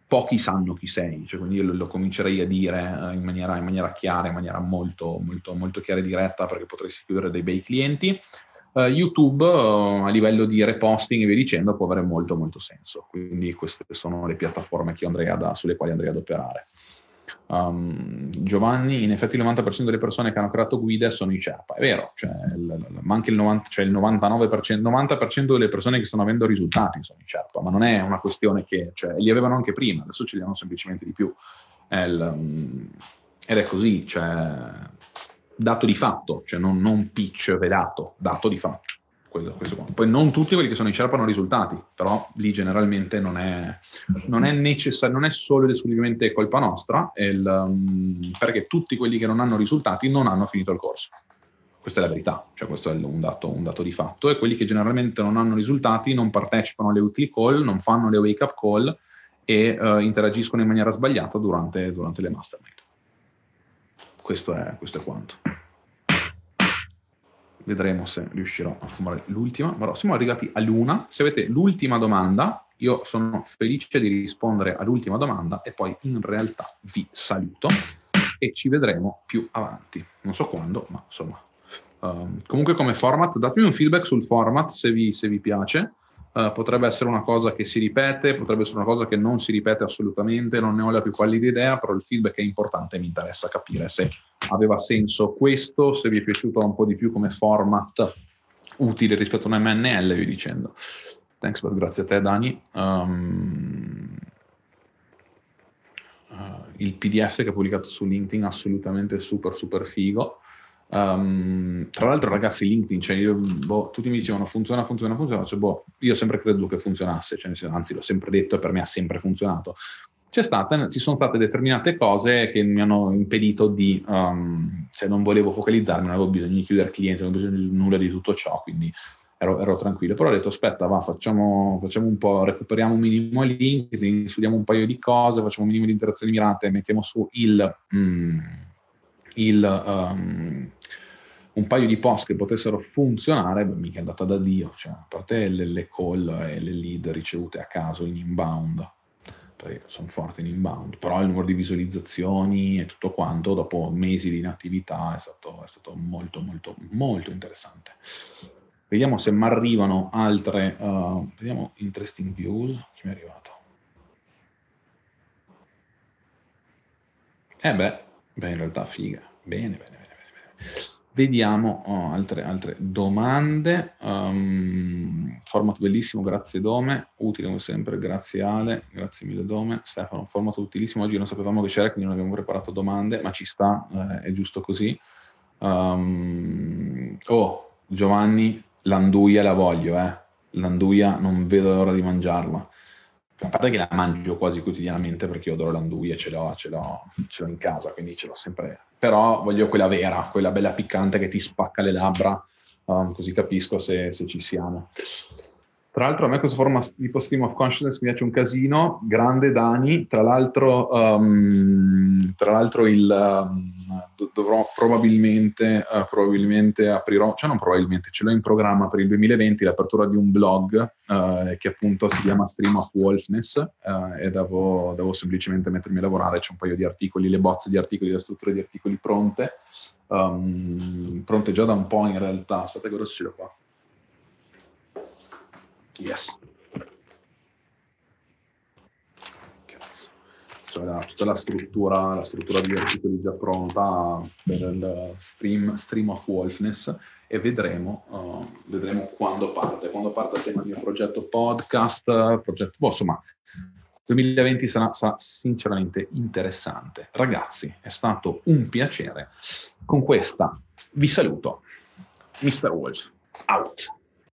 pochi sanno chi sei, cioè, quindi io lo, lo comincerei a dire uh, in, maniera, in, maniera, chiara, in maniera molto, molto, molto chiara e diretta perché potresti chiudere dei bei clienti. Uh, YouTube uh, a livello di reposting e via dicendo può avere molto molto senso, quindi queste sono le piattaforme ad, sulle quali andrei ad operare. Um, Giovanni, in effetti il 90% delle persone che hanno creato guide sono i Sherpa, è vero, cioè, il, ma anche il, 90, cioè il 99%, 90% delle persone che stanno avendo risultati sono i Sherpa, ma non è una questione che, cioè, li avevano anche prima, adesso ce li hanno semplicemente di più. Il, um, ed è così, cioè, dato di fatto, cioè non, non pitch velato, dato di fatto quello, Poi non tutti quelli che sono in Sherpa hanno risultati, però lì generalmente non è, non è necessario, non è solo ed esclusivamente colpa nostra, il, um, perché tutti quelli che non hanno risultati non hanno finito il corso. Questa è la verità, cioè questo è un dato, un dato di fatto. E quelli che generalmente non hanno risultati non partecipano alle weekly call, non fanno le wake up call e uh, interagiscono in maniera sbagliata durante, durante le mastermind. Questo è, questo è quanto vedremo se riuscirò a fumare l'ultima, però siamo arrivati all'una. Se avete l'ultima domanda, io sono felice di rispondere all'ultima domanda e poi in realtà vi saluto e ci vedremo più avanti. Non so quando, ma insomma. Um, comunque come format, datemi un feedback sul format se vi, se vi piace. Uh, potrebbe essere una cosa che si ripete, potrebbe essere una cosa che non si ripete assolutamente, non ne ho la più pallida idea, però il feedback è importante e mi interessa capire se aveva senso questo, se vi è piaciuto un po' di più come format utile rispetto a un MNL, vi dicendo. Thanks, but grazie a te Dani. Um, uh, il PDF che ho pubblicato su LinkedIn assolutamente super super figo. Um, tra l'altro, ragazzi, LinkedIn, cioè io, boh, tutti mi dicevano funziona, funziona, funziona. Cioè, boh, io ho sempre creduto che funzionasse, cioè, anzi, l'ho sempre detto e per me ha sempre funzionato. Stata, ci sono state determinate cose che mi hanno impedito di, um, cioè non volevo focalizzarmi, non avevo bisogno di chiudere clienti, non avevo bisogno di nulla di tutto ciò, quindi ero, ero tranquillo. Però ho detto, aspetta, va, facciamo, facciamo, un po', recuperiamo un minimo LinkedIn, studiamo un paio di cose, facciamo un minimo di interazioni mirate, mettiamo su il, mm, il um, un paio di post che potessero funzionare, beh, mica è andata da Dio, cioè, a parte le, le call e le lead ricevute a caso in inbound, perché sono forti in inbound, però il numero di visualizzazioni e tutto quanto dopo mesi di inattività è stato, è stato molto molto molto interessante. Vediamo se mi arrivano altre, uh, vediamo interesting views, chi mi è arrivato? Eh beh, beh in realtà figa, bene bene bene bene. bene. Vediamo oh, altre, altre, domande. Um, format bellissimo, grazie Dome. Utile come sempre, grazie Ale, grazie mille Dome. Stefano, format utilissimo. Oggi non sapevamo che c'era, quindi non abbiamo preparato domande, ma ci sta, eh, è giusto così. Um, oh, Giovanni, l'anduia la voglio, eh. L'anduia non vedo l'ora di mangiarla a parte che la mangio quasi quotidianamente perché io adoro l'anduia, ce l'ho, ce l'ho, ce l'ho in casa, quindi ce l'ho sempre. Però voglio quella vera, quella bella piccante che ti spacca le labbra, um, così capisco se, se ci siamo. Tra l'altro a me questa forma tipo stream of consciousness mi piace un casino, grande Dani, tra l'altro, um, tra l'altro il, um, dovrò probabilmente, uh, probabilmente aprirò, cioè non probabilmente, ce l'ho in programma per il 2020 l'apertura di un blog uh, che appunto si chiama Stream of Wolfness uh, e devo, devo, semplicemente mettermi a lavorare, c'è un paio di articoli, le bozze di articoli, le strutture di articoli pronte, um, pronte già da un po' in realtà, aspetta che ora ce l'ho qua. Yes. Cioè la, tutta la struttura, la struttura degli articoli già pronta per il stream, stream of Wolfness e vedremo, uh, vedremo quando parte. Quando parte il mio progetto podcast, progetto, boh, insomma, 2020 sarà, sarà, sinceramente interessante. Ragazzi, è stato un piacere. Con questa vi saluto. Mr. Wolf, out.